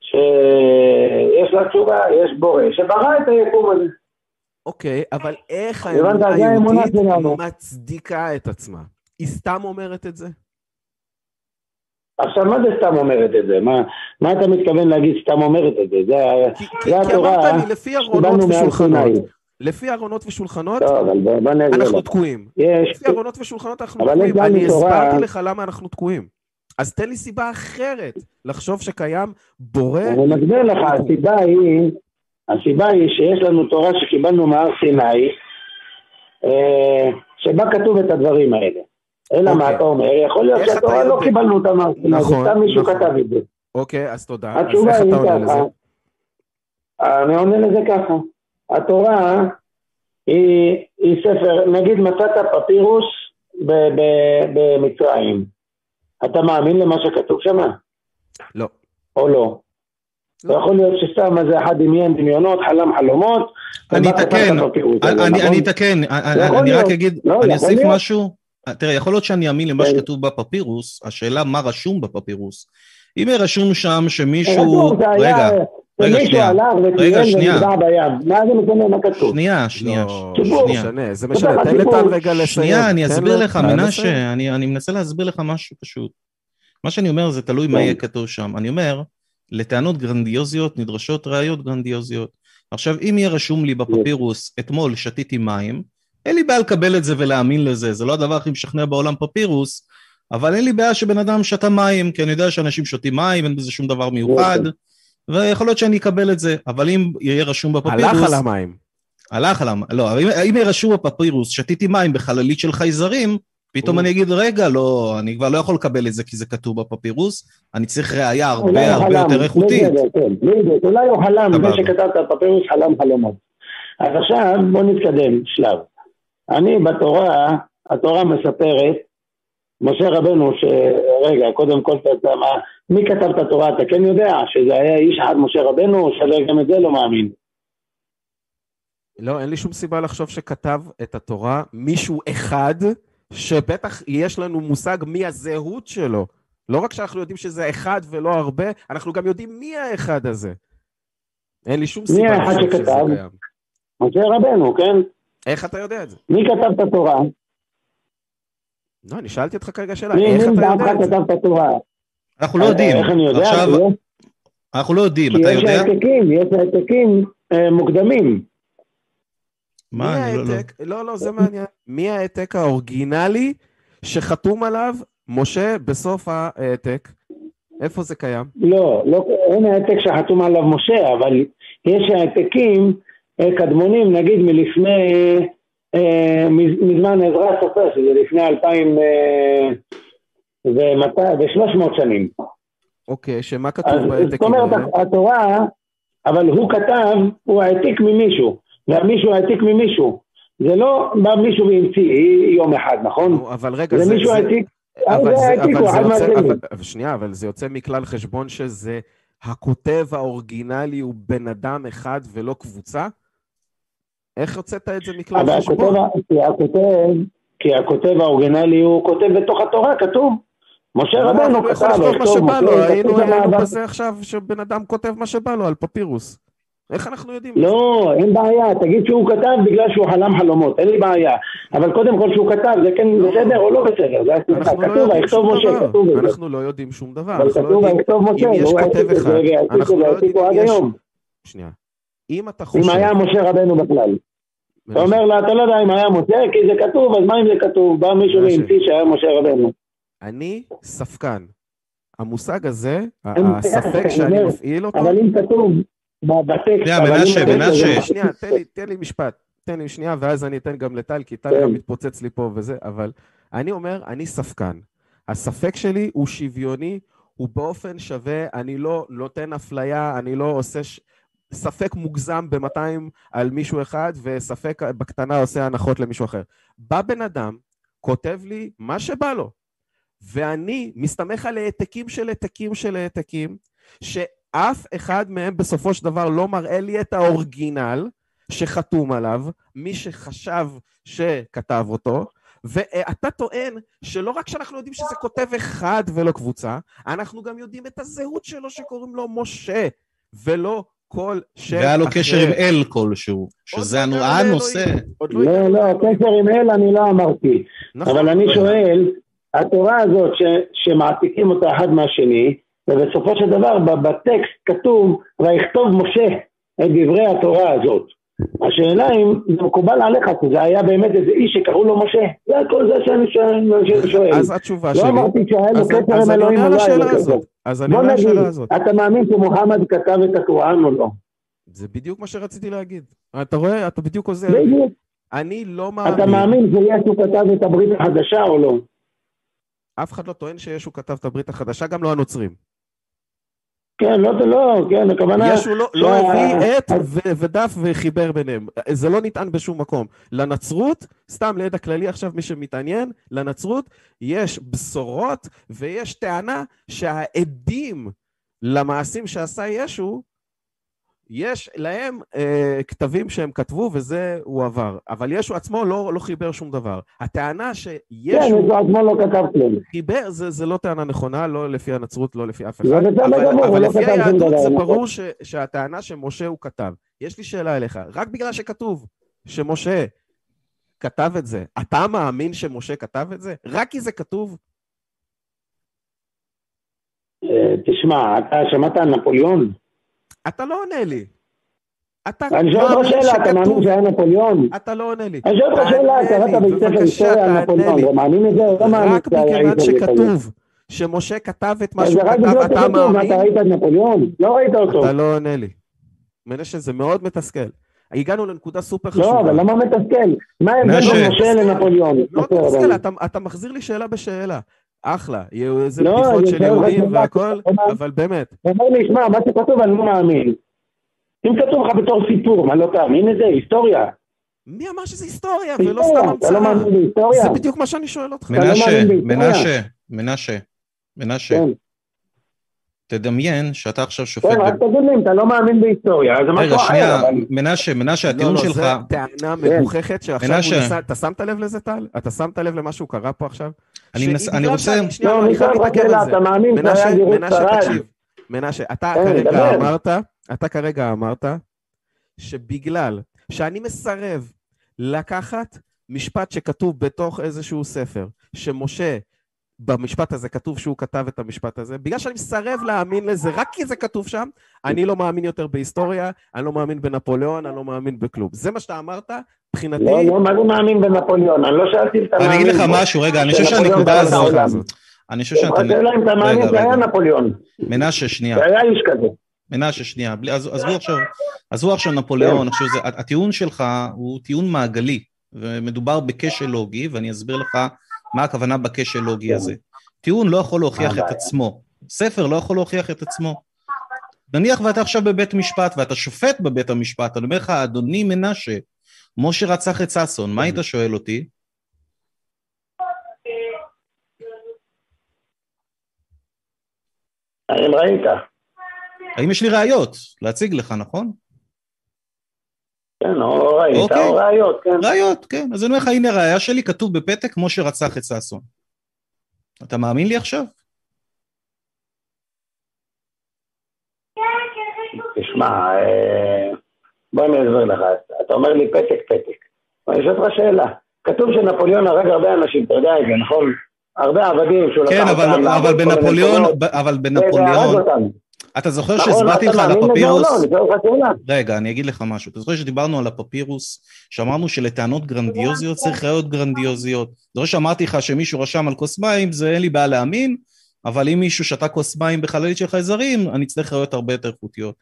שיש לה תשובה, יש בורא שברא את היקום הזה. אוקיי, אבל איך האמונה היהודית מצדיקה את עצמה? היא סתם אומרת את זה? עכשיו, מה זה סתם אומרת את זה? מה, מה אתה מתכוון להגיד סתם אומרת את זה? זה, כי, זה כי, התורה כי אמרת לי, לפי ארונות ושולחנות, לפי ארונות ושולחנות, טוב, בוא, בוא אנחנו תקועים. יש... לפי ארונות ושולחנות אנחנו תקועים. אני הסברתי לך למה אנחנו תקועים. אז תן לי סיבה אחרת לחשוב שקיים בורא... אני מסביר לך, הסיבה היא, הסיבה היא שיש לנו תורה שקיבלנו מהר סיני, אה, שבה כתוב את הדברים האלה. אלא מה אוקיי. אתה אומר? יכול להיות שהתורה לא קיבלנו אותה מהר סיני, נכון, סתם מישהו נכון. כתב את זה. אוקיי, אז תודה. אז איך אתה עונה לזה? אני עונה לזה ככה. התורה היא, היא ספר, נגיד מצאת פפירוס במצרים. אתה מאמין למה שכתוב שם? לא. או לא? לא יכול להיות שסתם איזה אחד דמיין דמיונות, חלם חלומות. אני אתקן, אני אתקן, אני רק אגיד, לא, אני אוסיף משהו. תראה, יכול להיות שאני אאמין למה כן. שכתוב בפפירוס, השאלה מה רשום בפפירוס. אם רשום שם שמישהו... רגע, רגע, שנייה. רגע, שנייה. מה זה משנה מה כתוב? שנייה, שנייה. לא משנה, זה משנה. תן לטל רגע לסיים. שנייה, אני אסביר לך, מנשה, אני מנסה להסביר לך משהו פשוט. מה שאני אומר זה תלוי מה כן. יהיה כתוב שם. אני אומר, לטענות גרנדיוזיות נדרשות ראיות גרנדיוזיות. עכשיו, אם יהיה רשום לי בפפירוס, אתמול שתיתי מים, אין לי בעיה לקבל את זה ולהאמין לזה, זה לא הדבר הכי משכנע בעולם פפירוס, אבל אין לי בעיה שבן אדם שתה מים, כי אני יודע שאנשים שותים מים, אין בזה שום דבר מיוחד, ויכול להיות שאני אקבל את זה, אבל אם יהיה רשום בפפירוס... הלך על המים. הלך על המים, לא, אם, אם יהיה רשום בפפירוס, שתיתי מים בחללית של חייזרים, פתאום אני אגיד, רגע, לא, אני כבר לא יכול לקבל את זה כי זה כתוב בפפירוס, אני צריך ראייה הרבה הרבה יותר איכותית. כן, אולי הוא חלם, זה שכתבת בפפירוס חלם חלומות. אז עכשיו בוא נתקדם שלב. אני בתורה, התורה מספרת, משה רבנו, שרגע, קודם כל, אתה, מה, מי כתב את התורה? אתה כן יודע שזה היה איש אחד, משה רבנו, שגם את זה לא מאמין? לא, אין לי שום סיבה לחשוב שכתב את התורה מישהו אחד, שבטח יש לנו מושג מי הזהות שלו. לא רק שאנחנו יודעים שזה אחד ולא הרבה, אנחנו גם יודעים מי האחד הזה. אין לי שום סיבה. מי האחד שכתב? משה רבנו, כן? איך אתה יודע את זה? מי כתב את התורה? לא, אני שאלתי אותך כרגע שאלה, איך אתה יודע את זה? מי כתב את התורה? אנחנו לא יודעים. איך אני יודע? עכשיו... אנחנו לא יודעים, אתה יודע? יש העתקים, יש העתקים אה, מוקדמים. מה, אני לא... לא, לא, לא, זה מעניין. מי העתק האורגינלי שחתום עליו משה בסוף העתק? איפה זה קיים? לא, לא, אין העתק שחתום עליו משה, אבל יש העתקים אה, קדמונים, נגיד מלפני, אה, מזמן עזרא סופר, שזה לפני אלפיים אה, ושלוש מאות שנים. אוקיי, שמה כתוב בעתקים האלה? זאת אומרת, התורה, אבל הוא כתב, הוא העתיק ממישהו, והמישהו העתיק ממישהו. זה לא בא מישהו והמציא יום אחד, נכון? אבל רגע, זה... זה מישהו העתיק... אבל זה, אבל זה יוצא, אבל, שנייה, אבל זה יוצא מכלל חשבון שזה הכותב האורגינלי הוא בן אדם אחד ולא קבוצה? איך הוצאת את זה מכלל חשבון? כי הכותב, כי הכותב האורגינלי הוא כותב בתוך התורה, כתוב. משה רבנו כתב, יכול לכתוב מה שבא לו, היינו בזה עכשיו שבן אדם כותב מה שבא לו על פפירוס. איך אנחנו יודעים? לא, אין בעיה, תגיד שהוא כתב בגלל שהוא חלם חלומות, אין לי בעיה. אבל קודם כל שהוא כתב, זה כן לא. בסדר או לא בסדר? זה כתוב, לא ויכתוב משה, כתוב בזה. אנחנו לא יודעים שום דבר. אבל כתוב ויכתוב משה, אם יש כותב אחד, אנחנו לא יודעים יש... שנייה. אם אתה חושב... אם היה משה רבנו בכלל. אתה אומר לה, אתה לא יודע אם היה משה, כי זה כתוב, אז מה אם זה כתוב? בא מישהו והמציא שהיה משה רבנו. אני ספקן. המושג הזה, הספק שאני מפעיל אותו... אבל אם כתוב... בטקסט. שנייה, מנשה, מנשה. שנייה, תן לי משפט. תן לי שנייה, ואז אני אתן גם לטל, כי טל גם מתפוצץ לי פה וזה, אבל אני אומר, אני ספקן. הספק שלי הוא שוויוני, הוא באופן שווה, אני לא נותן אפליה, אני לא עושה ש... ספק מוגזם ב-200 על מישהו אחד, וספק בקטנה עושה הנחות למישהו אחר. בא בן אדם, כותב לי מה שבא לו, ואני מסתמך על העתקים של העתקים של העתקים, אף אחד מהם בסופו של דבר לא מראה לי את האורגינל שחתום עליו, מי שחשב שכתב אותו, ואתה טוען שלא רק שאנחנו יודעים שזה כותב אחד ולא קבוצה, אנחנו גם יודעים את הזהות שלו שקוראים לו משה, ולא כל שם אחר. והיה לו קשר עם אל כלשהו, שזה לא הנושא. לא, לא, לא, קשר עם אל אני לא אמרתי. נכון. אבל אני שואל, התורה הזאת שמעתיקים אותה אחד מהשני, ובסופו של דבר בטקסט כתוב ויכתוב משה את דברי התורה הזאת. השאלה אם זה מקובל עליך, כי זה היה באמת איזה איש שקראו לו משה. זה הכל זה שאני שואל. אז התשובה שלי... לא אמרתי שהיה לו קשר עם אלוהים או לא היה לו קשר. אז אני עונה על השאלה הזאת. אתה מאמין שמוחמד כתב את הקוראן או לא? זה בדיוק מה שרציתי להגיד. אתה רואה? אתה בדיוק עוזר. בדיוק. אני לא מאמין. אתה מאמין שישו כתב את הברית החדשה או לא? אף אחד לא טוען שישו כתב את הברית החדשה, גם לא הנוצרים. כן, לא, לא, כן, הכוונה... ישו לא, לא הביא עט ודף וחיבר ביניהם. זה לא נטען בשום מקום. לנצרות, סתם לידע כללי עכשיו, מי שמתעניין, לנצרות יש בשורות ויש טענה שהעדים למעשים שעשה ישו יש להם אה, כתבים שהם כתבו וזה הועבר, אבל ישו עצמו לא, לא חיבר שום דבר. הטענה שישו... כן, ישו עצמו לא כתב כלום. חיבר, זה, זה לא טענה נכונה, לא לפי הנצרות, לא לפי אף אחד. אבל, אבל, אבל לא לפי היהדות זה נכון. ברור ש, שהטענה שמשה הוא כתב. יש לי שאלה אליך, רק בגלל שכתוב שמשה כתב את זה, אתה מאמין שמשה כתב את זה? רק כי זה כתוב? אה, תשמע, אתה שמעת על נפוליאון? אתה לא עונה לי. אתה אני שואל אותך שאלה, אתה מאמין שהיה נפוליאון? אתה לא עונה לי. אני שואל אותך שאלה, קראת בספר היסטוריה על נפוליאון, אתה מאמין לזה או לא מאמין רק מכיוון שכתוב שמשה כתב את מה שהוא כתב, אתה מאמין? אתה ראית את נפוליאון? לא ראית אותו. אתה לא עונה לי. מנשה, זה מאוד מתסכל. הגענו לנקודה סופר חשובה. לא, אבל למה מתסכל? מה ההבדל בין משה לנפוליאון? לא מתסכל, אתה מחזיר לי שאלה בשאלה. אחלה, יהיו איזה לא, בדיחות של יהודים והכל, אבל באמת. הוא אומר לי, שמע, מה שכתוב אני לא מאמין. אם כתוב לך בתור סיפור, מה לא תאמין לזה? היסטוריה. מי אמר שזה היסטוריה ולא סתם המצאה? אתה לא מאמין בהיסטוריה? זה בדיוק מה שאני שואל אותך. מנשה, מנשה, מנשה, מנשה. כן. תדמיין שאתה עכשיו שופט... כן, רק תגיד לי, אם אתה לא מאמין בהיסטוריה, זה משהו אחר. רגע, שנייה, מנשה, מנשה, הטיעון שלך... לא, לא, זו טענה מגוחכת שעכשיו הוא ניסה... אתה שמת לב לזה, טל? אתה שמת לב למה שהוא קרא פה עכשיו? אני רוצה... לא, אני חייב להתעכב על זה. אתה מאמין שהיה גירוש ספרד? מנשה, אתה כרגע אמרת, אתה כרגע אמרת, שבגלל שאני מסרב לקחת משפט שכתוב בתוך איזשהו ספר, שמשה במשפט הזה כתוב שהוא כתב את המשפט הזה, בגלל שאני מסרב להאמין לזה, רק כי זה כתוב שם, אני לא מאמין יותר בהיסטוריה, אני לא מאמין בנפוליאון, אני לא מאמין בכלום. זה מה שאתה אמרת, מבחינתי... לא, לא, מה זה מאמין בנפוליאון? אני לא שאלתי אם אתה מאמין... אני אגיד לך משהו, רגע, אני חושב שהנקודה הזאת... אני חושב שאתה... השאלה אם אתה מאמין שהיה נפוליאון. מנשה, שנייה. שהיה איש כזה. מנשה, שנייה. עזבו עכשיו, עזבו עכשיו נפוליאון, עכשיו זה, הטיעון שלך הוא טיעון מעגלי, ומדובר בכשל לוגי, ואני אסביר לך מה הכוונה בכשל לוגי הזה. טיעון לא יכול להוכיח את עצמו. ספר לא יכול להוכיח את עצמו. נניח ואתה עכשיו בבית משפט, ואתה שופט בבית המשפט, אני אומר לך, אדוני מנשה, משה רצח את ששון, מה היית שואל אותי? האם ראית? האם יש לי ראיות להציג לך, נכון? כן, או ראית, אוקיי. או ראיות, כן. ראיות, כן. אז אני אומר לך, הנה ראיה שלי, כתוב בפתק, כמו שרצח את ששון. אתה מאמין לי עכשיו? תשמע, אה, בוא אני אסביר לך. אתה אומר לי פתק, פתק. אני אשאל אותך שאלה. כתוב שנפוליאון הרג הרבה אנשים, אתה יודע את זה, נכון? הרבה עבדים שהוא לקח אותם. כן, אבל בנפוליאון, אבל בנפוליאון, אתה זוכר נכון, שהסברתי לך על הפפירוס? לא, רגע, אני אגיד לך משהו. אתה זוכר שדיברנו על הפפירוס, שאמרנו שלטענות גרנדיוזיות צריך ראיות גרנדיוזיות. זוכר שאמרתי לך שמישהו רשם על כוס מים, זה אין לי בעיה להאמין, אבל אם מישהו שתה כוס מים בחללית של חייזרים, אני אצטרך ראיות הרבה יותר איכותיות.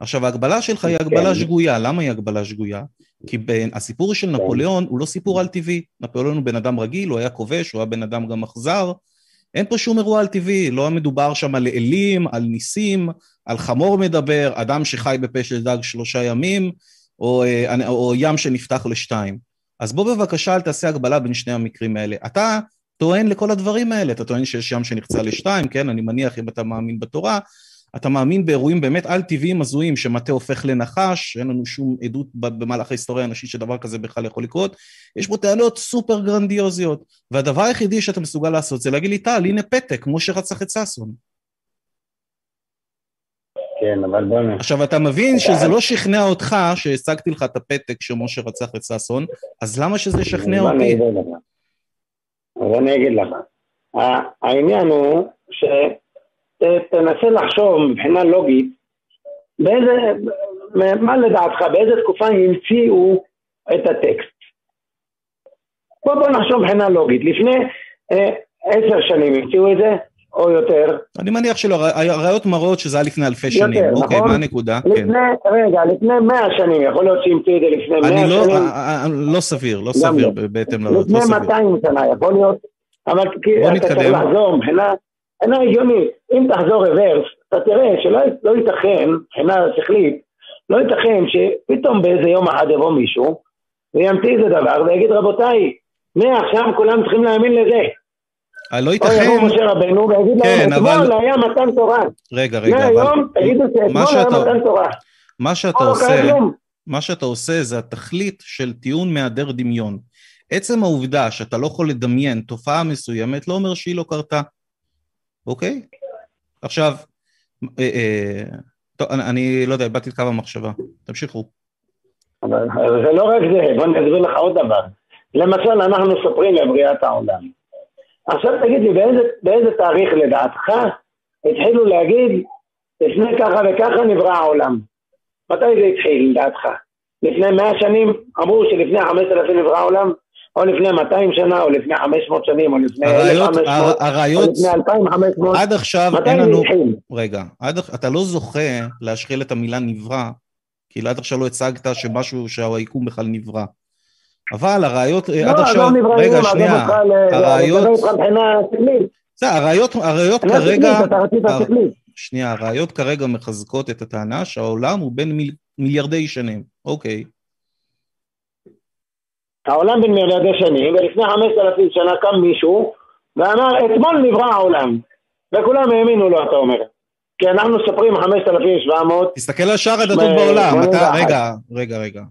עכשיו, ההגבלה שלך היא הגבלה כן. שגויה. למה היא הגבלה שגויה? כי הסיפור של כן. נפוליאון הוא לא סיפור על טבעי. נפוליאון הוא בן אדם רגיל, הוא היה כובש, הוא היה בן אדם גם אכזר. אין פה שום אירוע על טבעי, לא מדובר שם על אלים, על ניסים, על חמור מדבר, אדם שחי בפה של דג שלושה ימים, או, אה, או, ים שנפתח לשתיים. אז בוא בבקשה אל תעשה הגבלה בין שני המקרים האלה. אתה טוען לכל הדברים האלה, אתה טוען שיש ים שנחצה לשתיים, כן? אני מניח אם אתה מאמין בתורה, אתה מאמין באירועים באמת על-טבעיים הזויים, שמטה הופך לנחש, אין לנו שום עדות במהלך ההיסטוריה האנושית שדבר כזה בכלל יכול לקרות. יש פה טענות סופר גרנדיוזיות, והדבר היחידי שאתה מסוגל לעשות זה להגיד לי, טל, הנה פתק, כמו שרצח את ששון. כן, אבל בוא נ... עכשיו, אתה מבין שזה לא שכנע אותך שהצגתי לך את הפתק שמשה רצח את ששון, אז למה שזה ישכנע אותי? אז אני אגיד לך. העניין הוא ש... תנסה לחשוב מבחינה לוגית, באיזה, מה לדעתך, באיזה תקופה המציאו את הטקסט. בוא, בוא נחשוב מבחינה לוגית, לפני אה, עשר שנים המציאו את זה, או יותר. אני מניח שלא, הראיות מראות שזה היה לפני אלפי שנים. יותר, אוקיי, נכון? מה הנקודה? לפני, כן. רגע, לפני מאה שנים, יכול להיות שהמציאו את זה לפני מאה לא, שנים. אני לא סביר, לא סביר לא. בהתאם לראיות, לא סביר. לפני 200 שנה, יכול להיות, אבל אתה צריך לחזור מבחינה אינה הגיונית. אם תחזור רוורס, אתה תראה שלא לא ייתכן, מבחינה שכלית, לא ייתכן שפתאום באיזה יום אחד יבוא מישהו וימציא איזה דבר ויגיד רבותיי, מעכשיו כולם צריכים להאמין לזה. אה, לא ייתכן... או יבוא משה רבנו ויגיד כן, להם, אתמול אבל... היה מתן תורה. רגע, רגע, אבל... מהיום תגידו שאתמול היה מתן תורה. מה שאתה עושה, מה שאתה עושה זה התכלית של טיעון מהדר דמיון. עצם העובדה שאתה לא יכול לדמיין תופעה מסוימת לא אומר שהיא לא קרתה. אוקיי? עכשיו, אה, אה, טוב, אני, אני לא יודע, איבדתי את קו המחשבה. תמשיכו. אבל זה לא רק זה, בוא נסביר לך עוד דבר. למשל, אנחנו סופרים לבריאת העולם. עכשיו תגיד לי, באיזה, באיזה תאריך לדעתך התחילו להגיד, לפני ככה וככה נברא העולם? מתי זה התחיל לדעתך? לפני מאה שנים אמרו שלפני חמשת אלפים נברא העולם? או לפני 200 שנה, או לפני 500 שנים, או לפני 1,500, הרעיות, או לפני 2,500. עד עכשיו אין לנו... רגע, עד, אתה לא זוכה להשחיל את המילה נברא, כי עד עכשיו לא הצגת שמשהו, שהיקום בכלל נברא. אבל הראיות, לא, עד עכשיו... לא, לא רגע, שנייה, הראיות... בסדר, הראיות, הראיות כרגע... שנייה, הראיות כרגע מחזקות את הטענה שהעולם הוא בין מיל, מיליארדי שנים. אוקיי. העולם בן מיליארדי שנים, ולפני חמשת אלפים שנה קם מישהו ואמר, אתמול נברא העולם. וכולם האמינו לו, אתה אומר. כי אנחנו סופרים 5,700. תסתכל על שאר הדתות בעולם, אתה, רגע, רגע, רגע.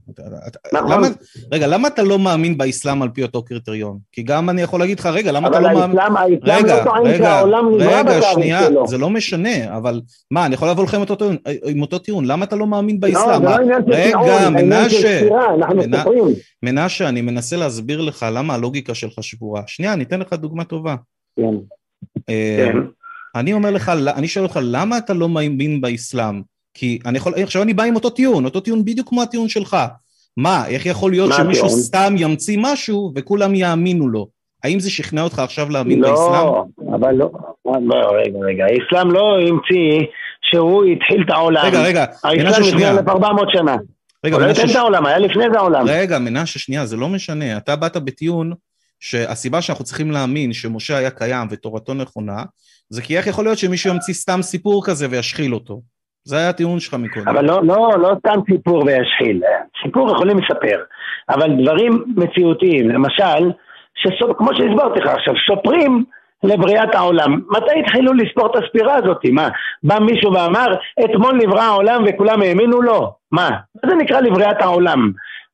נכון. רגע, למה אתה לא מאמין באסלאם על פי אותו קריטריון? כי גם אני יכול להגיד לך, רגע, למה אתה לא מאמין... אבל האסלאם רגע, לא טוען שהעולם נברא רגע, שנייה, זה לא משנה, אבל מה, אני יכול לבוא לך עם אותו טיעון, למה אתה לא מאמין באסלאם? לא, זה לא רגע, מנשה. מנשה, אני מנסה להסביר לך למה הלוגיקה שלך שבורה. שנייה, אני אתן לך דוגמה טובה. כן. אני אומר לך, אני שואל אותך, למה אתה לא מאמין באסלאם? כי אני יכול, עכשיו אני בא עם אותו טיעון, אותו טיעון בדיוק כמו הטיעון שלך. מה, איך יכול להיות שמישהו הטיעון? סתם ימציא משהו וכולם יאמינו לו? האם זה שכנע אותך עכשיו להאמין לא, באסלאם? לא, אבל לא, רגע, רגע, האסלאם לא המציא שהוא התחיל את העולם. רגע, רגע. האסלאם לפני 400 שנה. רגע, מנשה... הוא לא את העולם, היה לפני זה העולם. רגע, מנשה שנייה, זה לא משנה. אתה באת בטיעון שהסיבה שאנחנו צריכים להאמין שמשה היה קיים ותורתו נכונה, זה כי איך יכול להיות שמישהו ימציא סתם סיפור כזה וישחיל אותו? זה היה הטיעון שלך מקודם. אבל לא, לא, לא סתם סיפור וישחיל. סיפור יכולים לספר, אבל דברים מציאותיים, למשל, שסופ, כמו שהסברתי לך עכשיו, סופרים לבריאת העולם. מתי התחילו לספור את הספירה הזאת? מה, בא מישהו ואמר, אתמול נברא העולם וכולם האמינו לו? מה? מה זה נקרא לבריאת העולם?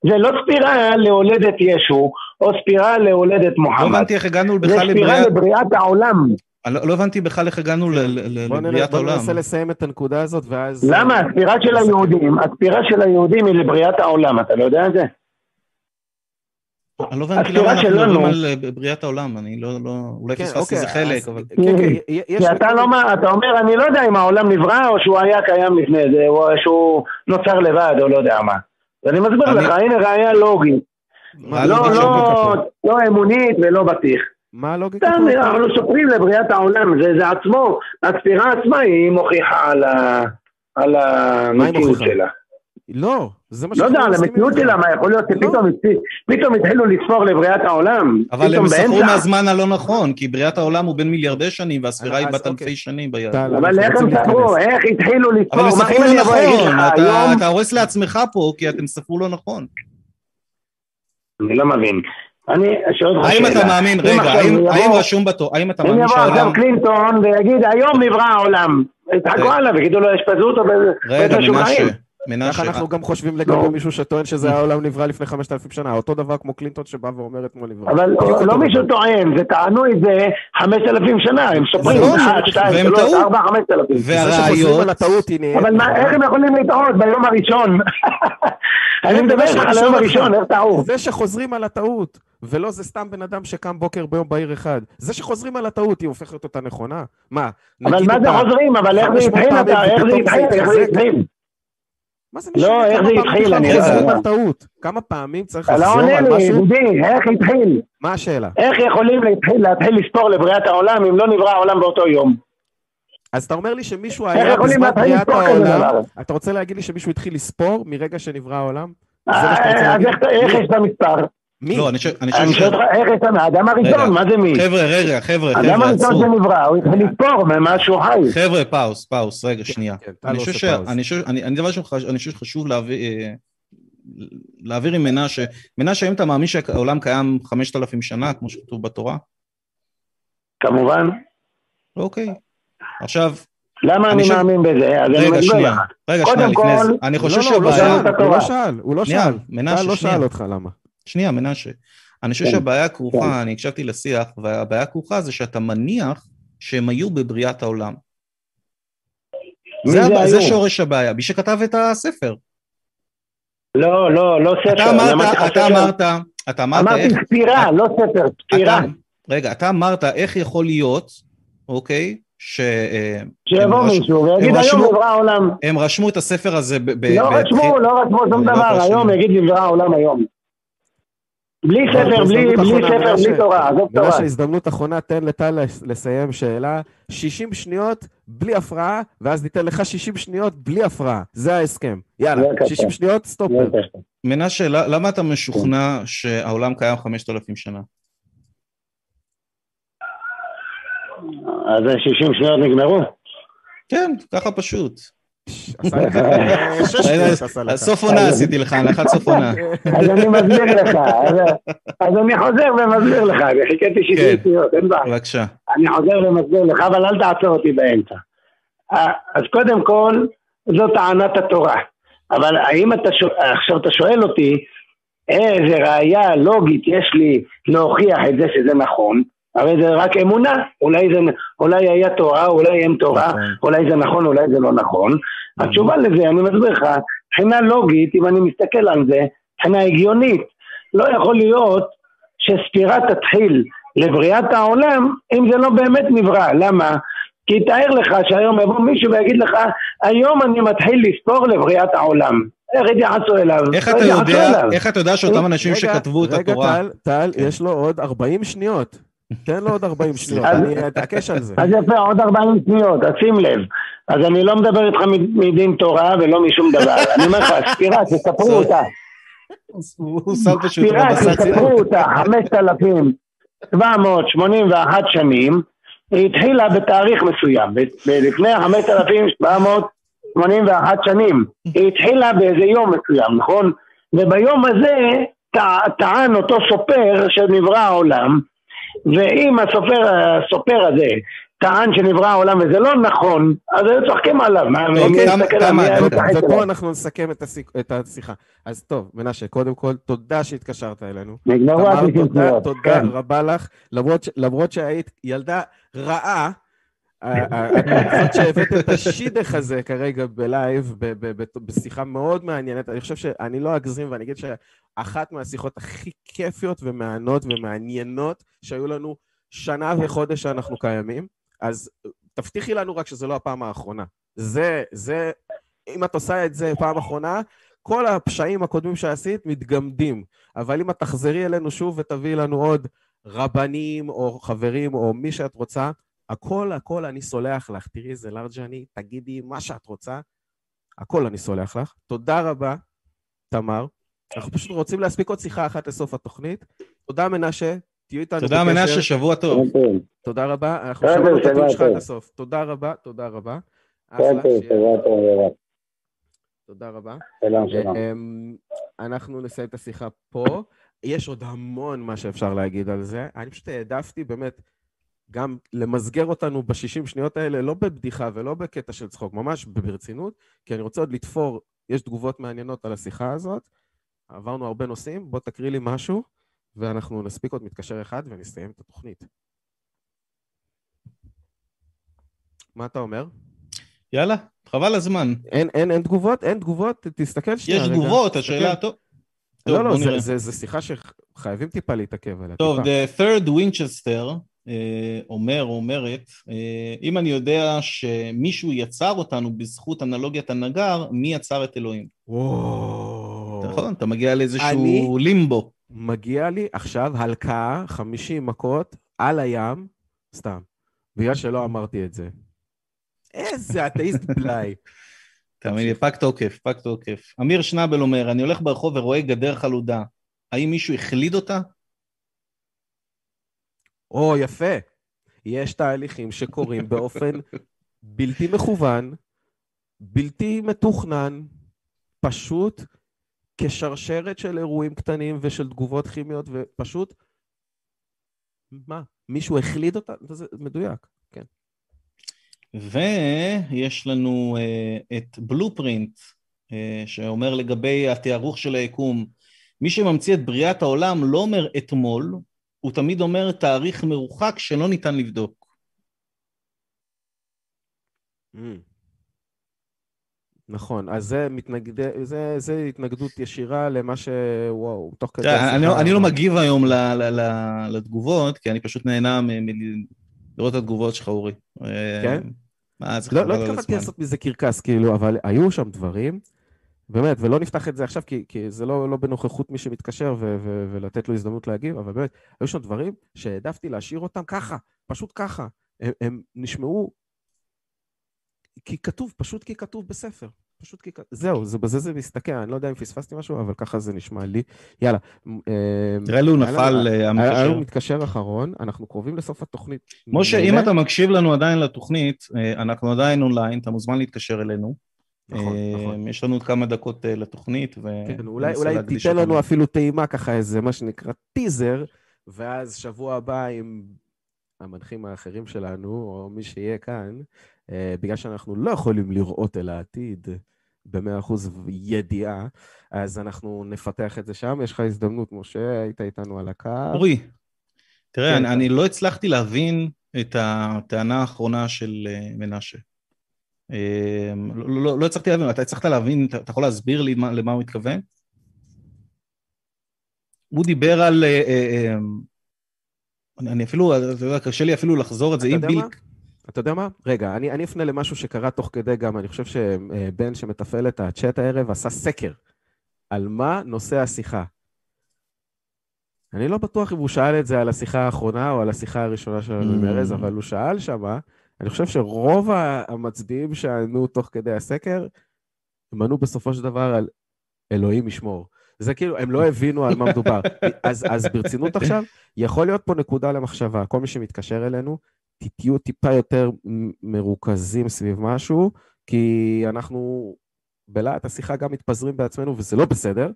זה לא ספירה להולדת ישו, או ספירה להולדת מוחמד. לא הבנתי איך הגענו בכלל לבריאת... זה ספירה לבריאת העולם. לא, לא הבנתי בכלל איך הגענו לבריאת העולם. בוא ננסה לסיים את הנקודה הזאת ואז... למה? הספירה של היהודים, הספירה של היהודים היא לבריאת העולם, אתה לא יודע את זה? אני לא הבנתי למה אנחנו מדברים על אה, בריאת העולם, אני לא, לא, אולי כן, פספסתי איזה אוקיי, חלק, אבל... כן, כן, כי אתה לא, אתה אומר, אני לא יודע אם העולם נברא או שהוא היה קיים לפני זה, או שהוא נוצר לבד, או לא יודע מה. ואני מסביר לך, הנה ראייה לוגית. לא, לא, לא אמונית ולא בטיח. מה הלוגיקה? אנחנו סופרים לבריאת העולם, זה, זה עצמו, הספירה עצמה היא מוכיחה על המציאות שלה. לא, זה מה לא יודע, על המציאות שלה, מה יכול להיות שפתאום התחילו לספור לבריאת העולם. אבל הם ספרו מהזמן הלא נכון, כי בריאת העולם הוא בין מיליארדי שנים, והספירה היא בת אלפי שנים ביד. אבל איך הם ספרו? איך התחילו לספור? אבל הם ספרו לא נכון, אתה הורס לעצמך פה, כי אתם ספרו לא נכון. אני לא מבין. אני שואל אותך שאלה. האם אתה מאמין, רגע, האם רשום בתור, האם אתה מאמין שהעולם... אם יבוא עכשיו קלינטון ויגיד, היום נברא העולם, יצחקו עליו, יגידו לו, ישפזו אותו בית השולחים. מנשה. ככה אנחנו גם חושבים לגבי מישהו שטוען שזה העולם נברא לפני 5,000 שנה, אותו דבר כמו קלינטון שבא ואומר אתמול נברא. אבל לא מישהו טוען, זה טענו את זה 5,000 שנה, הם סופרים 1, 2, 3, 4, 5,000. והראיות... אבל איך הם יכולים לטעות ביום הראשון? <laughs> אני מדבר איתך על היום הראשון, איך טעו? זה שחוזרים על הטעות. ולא זה סתם בן אדם שקם בוקר ביום בהיר אחד. זה שחוזרים על הטעות, היא הופכת אותה נכונה? מה, אבל מה זה חוזרים? אבל איך זה התחיל? איך זה התחיל? מה זה משנה? לא, איך זה התחיל? אני לא יודע. כמה פעמים צריך לחזור על משהו? אתה לא עונה לי, ידידי, איך התחיל? מה השאלה? איך יכולים להתחיל לספור לבריאת העולם אם לא נברא העולם באותו יום? אז אתה אומר לי שמישהו היה בזמן בריאת העולם, אתה רוצה להגיד לי שמישהו התחיל לספור מרגע שנברא העולם? אה, אז איך יש את המספר? מי? לא, אני שואל... אני שואל אותך איך יש לנו, האדם הראשון, מה זה מי? חבר'ה, רגע, חבר'ה, חבר'ה, האדם הראשון שנברא, הוא התחיל לספור ממה שהוא חי. חבר'ה, pause, pause, רגע, שנייה. אני חושב אני חושב שחשוב אה, להבהיר עם מנשה, מנשה, האם אתה מאמין שהעולם קיים חמשת אלפים שנה, כמו שכתוב בתורה? כמובן. אוקיי. עכשיו... למה אני מאמין בזה? אז אני מסביר לך. רגע, שנייה, לפני זה. אני חושב שהבעיה... הוא לא שאל, הוא לא שאל. מנשה, לא שאל אותך למה. שנייה, מנשה. אני חושב כן. שהבעיה כרוכה, כן. אני הקשבתי לשיח, והבעיה כרוכה זה שאתה מניח שהם היו בבריאת העולם. זה, זה, זה שורש הבעיה, מי שכתב את הספר. לא, לא, לא ספר. אתה אמרת, אתה אמרת, אתה אמרת אמרתי איך... ספירה, לא ספר, ספירה. רגע, אתה אמרת איך יכול להיות, אוקיי, ש... שיבוא מישהו ויגיד היום נברא העולם. הם רשמו את הספר הזה ב... לא רשמו, לא רשמו שום לא דבר, היום יגיד נברא העולם היום. בלי ספר, בלי, בלי ספר, בלי תורה, עזוב תורה. בגלל שהזדמנות אחרונה, תן לטל לסיים שאלה. 60 שניות בלי הפרעה, ואז ניתן לך 60 שניות בלי הפרעה. זה ההסכם. יאללה, 60 שניות, סטופר. מנשה, למה אתה משוכנע שהעולם קיים 5,000 שנה? אז 60 שניות נגמרו? כן, ככה פשוט. <laughs> סוף עונה עשיתי לך, הנחת סוף עונה. אז אני מסביר לך, אז אני חוזר ומסביר לך, חיכיתי שישים כן. שניות, אין בעיה. בבקשה. אני חוזר ומסביר לך, אבל אל תעצור אותי באמצע. אז קודם כל, זו טענת התורה. אבל האם אתה, עכשיו אתה שואל אותי, איזה ראייה לוגית יש לי להוכיח את זה שזה נכון, הרי זה רק אמונה, אולי, זה, אולי היה תורה, אולי אין תורה, נכון. אולי זה נכון, אולי זה לא נכון. התשובה לזה, אני מסביר לך, מבחינה לוגית, אם אני מסתכל על זה, מבחינה הגיונית, לא יכול להיות שספירה תתחיל לבריאת העולם, אם זה לא באמת נברא. למה? כי תאר לך שהיום יבוא מישהו ויגיד לך, היום אני מתחיל לספור לבריאת העולם. איך התייחסו אליו? איך אתה יודע, איך אתה יודע שאותם אנשים שכתבו את התורה... רגע, טל, טל, יש לו עוד 40 שניות. תן לו עוד 40 שניות, אני אתעקש על זה. אז יפה, עוד 40 שניות, אז שים לב. אז אני לא מדבר איתך מדין תורה ולא משום דבר. <laughs> אני אומר לך, ספירה, תספרו אותה. ספירה, תספרו אותה, 5,781 שנים. היא התחילה בתאריך מסוים, לפני 5,781 שנים. היא התחילה באיזה יום מסוים, נכון? וביום הזה טען אותו סופר שנברא העולם, ואם הסופר, הסופר הזה טען שנברא העולם וזה לא נכון, אז היו צוחקים עליו. אוקיי, ופה אנחנו נסכם את השיחה. אז טוב, מנשה, קודם כל, תודה שהתקשרת אלינו. נגמרו ה-90 שניות. תודה כן. רבה לך, למרות שהיית ילדה רעה. את שהבאת את השידך הזה כרגע בלייב, בשיחה מאוד מעניינת. אני חושב שאני לא אגזים ואני אגיד שאחת מהשיחות הכי כיפיות ומהנות ומעניינות שהיו לנו שנה וחודש שאנחנו קיימים. אז תבטיחי לנו רק שזו לא הפעם האחרונה. זה, זה, אם את עושה את זה פעם אחרונה, כל הפשעים הקודמים שעשית מתגמדים. אבל אם את תחזרי אלינו שוב ותביאי לנו עוד רבנים או חברים או מי שאת רוצה, הכל, הכל אני סולח לך. תראי איזה לארג' אני, תגידי מה שאת רוצה, הכל אני סולח לך. תודה רבה, תמר. אנחנו פשוט רוצים להספיק עוד שיחה אחת לסוף התוכנית. תודה, מנשה. תהיו איתנו בקשר. תודה, מנשה, שבוע טוב. תודה רבה. אנחנו שמענו את הטיעון שלך עד הסוף. תודה רבה, תודה רבה. תודה רבה. אמ, אנחנו נסיים את השיחה פה. יש עוד המון מה שאפשר להגיד על זה. אני פשוט העדפתי באמת גם למסגר אותנו בשישים שניות האלה, לא בבדיחה ולא בקטע של צחוק, ממש ברצינות, כי אני רוצה עוד לתפור, יש תגובות מעניינות על השיחה הזאת. עברנו הרבה נושאים, בוא תקריא לי משהו, ואנחנו נספיק עוד מתקשר אחד ונסיים את התוכנית. מה אתה אומר? יאללה, חבל הזמן. אין, אין, אין תגובות? אין תגובות? תסתכל שנייה. יש תגובות, השאלה, טוב. לא, לא, זה, זה, זה שיחה שחייבים טיפה להתעכב עליה. טוב, טיפה. The third Winchester אומר או אומרת, אה, אם אני יודע שמישהו יצר אותנו בזכות אנלוגיית הנגר, מי יצר את אלוהים? וואו. נכון, אתה מגיע לאיזשהו לימבו. מגיע לי עכשיו הלקאה, 50 מכות, על הים, סתם, בגלל שלא אמרתי את זה. איזה אתאיסט <laughs> בלאי. תאמין לי, פג תוקף, פג תוקף. אמיר שנבל אומר, אני הולך ברחוב ורואה גדר חלודה. האם מישהו החליד אותה? או, יפה. יש תהליכים שקורים באופן בלתי מכוון, בלתי מתוכנן, פשוט כשרשרת של אירועים קטנים ושל תגובות כימיות, ופשוט, מה, מישהו החליד אותה? זה מדויק, כן. ויש לנו uh, את בלופרינט, uh, שאומר לגבי התיארוך של היקום, מי שממציא את בריאת העולם לא אומר אתמול, הוא תמיד אומר תאריך מרוחק שלא ניתן לבדוק. Mm. נכון, אז זה, מתנגד... זה, זה התנגדות ישירה למה ש... וואו, תוך כדי... אני, לא, אני לא מגיב היום ל, ל, ל, לתגובות, כי אני פשוט נהנה מלראות את התגובות שלך, אורי. כן? מה, זה לא, לא התכוונתי לעשות מזה קרקס, כאילו, אבל היו שם דברים, באמת, ולא נפתח את זה עכשיו, כי, כי זה לא, לא בנוכחות מי שמתקשר ו, ו, ולתת לו הזדמנות להגיב, אבל באמת, היו שם דברים שהעדפתי להשאיר אותם ככה, פשוט ככה. הם, הם נשמעו כי כתוב, פשוט כי כתוב בספר. פשוט כי... כתוב. זהו, זה, בזה זה מסתכל, אני לא יודע אם פספסתי משהו, אבל ככה זה נשמע לי. יאללה. אה, תראה לו נפל אה, המתקשר. היה לנו מתקשר אחרון, אנחנו קרובים לסוף התוכנית. משה, אם אתה מקשיב לנו עדיין לתוכנית, אה, אנחנו עדיין אונליין, אתה מוזמן להתקשר אלינו. נכון, נכון. יש לנו עוד כמה דקות לתוכנית, ו... כן, אולי, אולי תיתן לנו אפילו טעימה ככה, איזה מה שנקרא טיזר, ואז שבוע הבא עם המנחים האחרים שלנו, או מי שיהיה כאן, אה, בגלל שאנחנו לא יכולים לראות אל העתיד במאה אחוז ידיעה, אז אנחנו נפתח את זה שם. יש לך הזדמנות, משה, היית איתנו על הקו. אורי, תראה, כן, אני, אני לא הצלחתי להבין את הטענה האחרונה של אה, מנשה. אה, לא, לא, לא הצלחתי להבין, אתה הצלחת להבין, אתה, אתה יכול להסביר לי למה, למה הוא מתכוון? הוא דיבר על... אני אפילו, אתה יודע, קשה לי אפילו לחזור את זה, אם ביל... אתה יודע מה? רגע, אני, אני אפנה למשהו שקרה תוך כדי גם, אני חושב שבן שמתפעל את הצ'אט הערב עשה סקר על מה נושא השיחה. אני לא בטוח אם הוא שאל את זה על השיחה האחרונה או על השיחה הראשונה שלנו עם ארז, mm. אבל הוא שאל שמה, אני חושב שרוב המצביעים שענו תוך כדי הסקר, הם ענו בסופו של דבר על אלוהים ישמור. זה כאילו, הם לא הבינו על מה מדובר. <laughs> אז, אז ברצינות עכשיו, יכול להיות פה נקודה למחשבה. כל מי שמתקשר אלינו, תהיו טיפה יותר מרוכזים סביב משהו, כי אנחנו בלהט השיחה גם מתפזרים בעצמנו, וזה לא בסדר,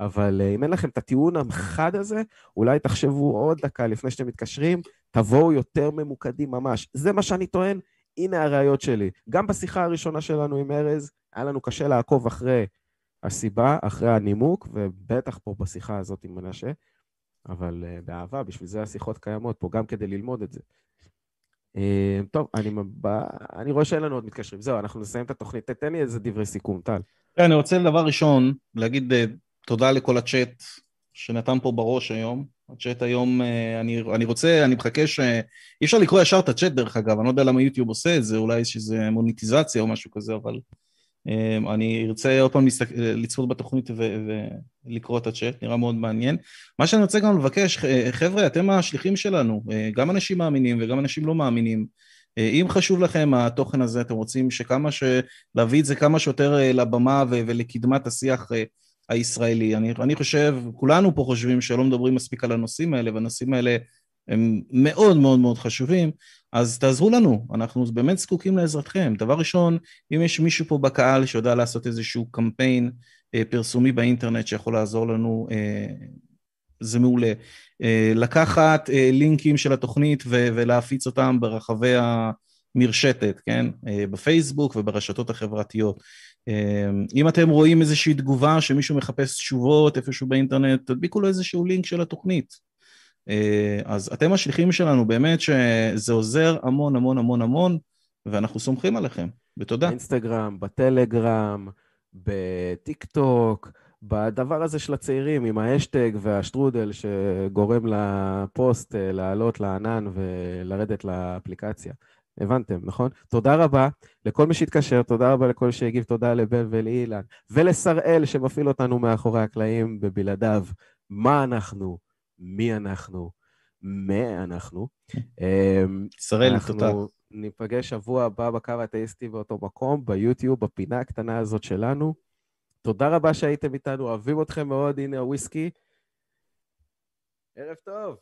אבל אה, אם אין לכם את הטיעון החד הזה, אולי תחשבו עוד דקה לפני שאתם מתקשרים, תבואו יותר ממוקדים ממש. זה מה שאני טוען, הנה הראיות שלי. גם בשיחה הראשונה שלנו עם ארז, היה לנו קשה לעקוב אחרי הסיבה, אחרי הנימוק, ובטח פה בשיחה הזאת עם מנשה, אבל uh, באהבה, בשביל זה השיחות קיימות פה, גם כדי ללמוד את זה. Uh, טוב, אני, אני רואה שאין לנו עוד מתקשרים. זהו, אנחנו נסיים את התוכנית. תתן לי איזה דברי סיכום, טל. כן, אני רוצה דבר ראשון להגיד תודה לכל הצ'אט שנתן פה בראש היום. הצ'אט היום, אני, אני רוצה, אני מחכה ש... אי אפשר לקרוא ישר את הצ'אט דרך אגב, אני לא יודע למה יוטיוב עושה את זה, אולי שזה מוניטיזציה או משהו כזה, אבל אמ, אני ארצה עוד פעם לצפות בתוכנית ולקרוא את הצ'אט, נראה מאוד מעניין. מה שאני רוצה גם לבקש, חבר'ה, אתם השליחים שלנו, אה, גם אנשים מאמינים וגם אנשים לא מאמינים. אה, אם חשוב לכם התוכן הזה, אתם רוצים שכמה ש... להביא את זה כמה שיותר אה, לבמה ולקדמת השיח הישראלי. אני, אני חושב, כולנו פה חושבים שלא מדברים מספיק על הנושאים האלה, והנושאים האלה הם מאוד מאוד מאוד חשובים, אז תעזרו לנו, אנחנו באמת זקוקים לעזרתכם. דבר ראשון, אם יש מישהו פה בקהל שיודע לעשות איזשהו קמפיין אה, פרסומי באינטרנט שיכול לעזור לנו, אה, זה מעולה. אה, לקחת אה, לינקים של התוכנית ו- ולהפיץ אותם ברחבי המרשתת, כן? אה, בפייסבוק וברשתות החברתיות. אה, אם אתם רואים איזושהי תגובה שמישהו מחפש תשובות איפשהו באינטרנט, תדביקו לו איזשהו לינק של התוכנית. אה, אז אתם השליחים שלנו, באמת שזה עוזר המון המון המון המון, ואנחנו סומכים עליכם, ותודה. באינסטגרם, בטלגרם, בטיק טוק, בדבר הזה של הצעירים עם האשטג והשטרודל שגורם לפוסט אה, לעלות לענן ולרדת לאפליקציה. הבנתם, נכון? תודה רבה לכל מי שהתקשר, תודה רבה לכל שהגיב, תודה לבן ולאילן ולשראל שמפעיל אותנו מאחורי הקלעים ובלעדיו. מה אנחנו? מי אנחנו, מה אנחנו. אמ, ישראל, תודה. אנחנו ניפגש שבוע הבא בקו האתאיסטי באותו מקום, ביוטיוב, בפינה הקטנה הזאת שלנו. תודה רבה שהייתם איתנו, אוהבים אתכם מאוד, הנה הוויסקי. ערב טוב.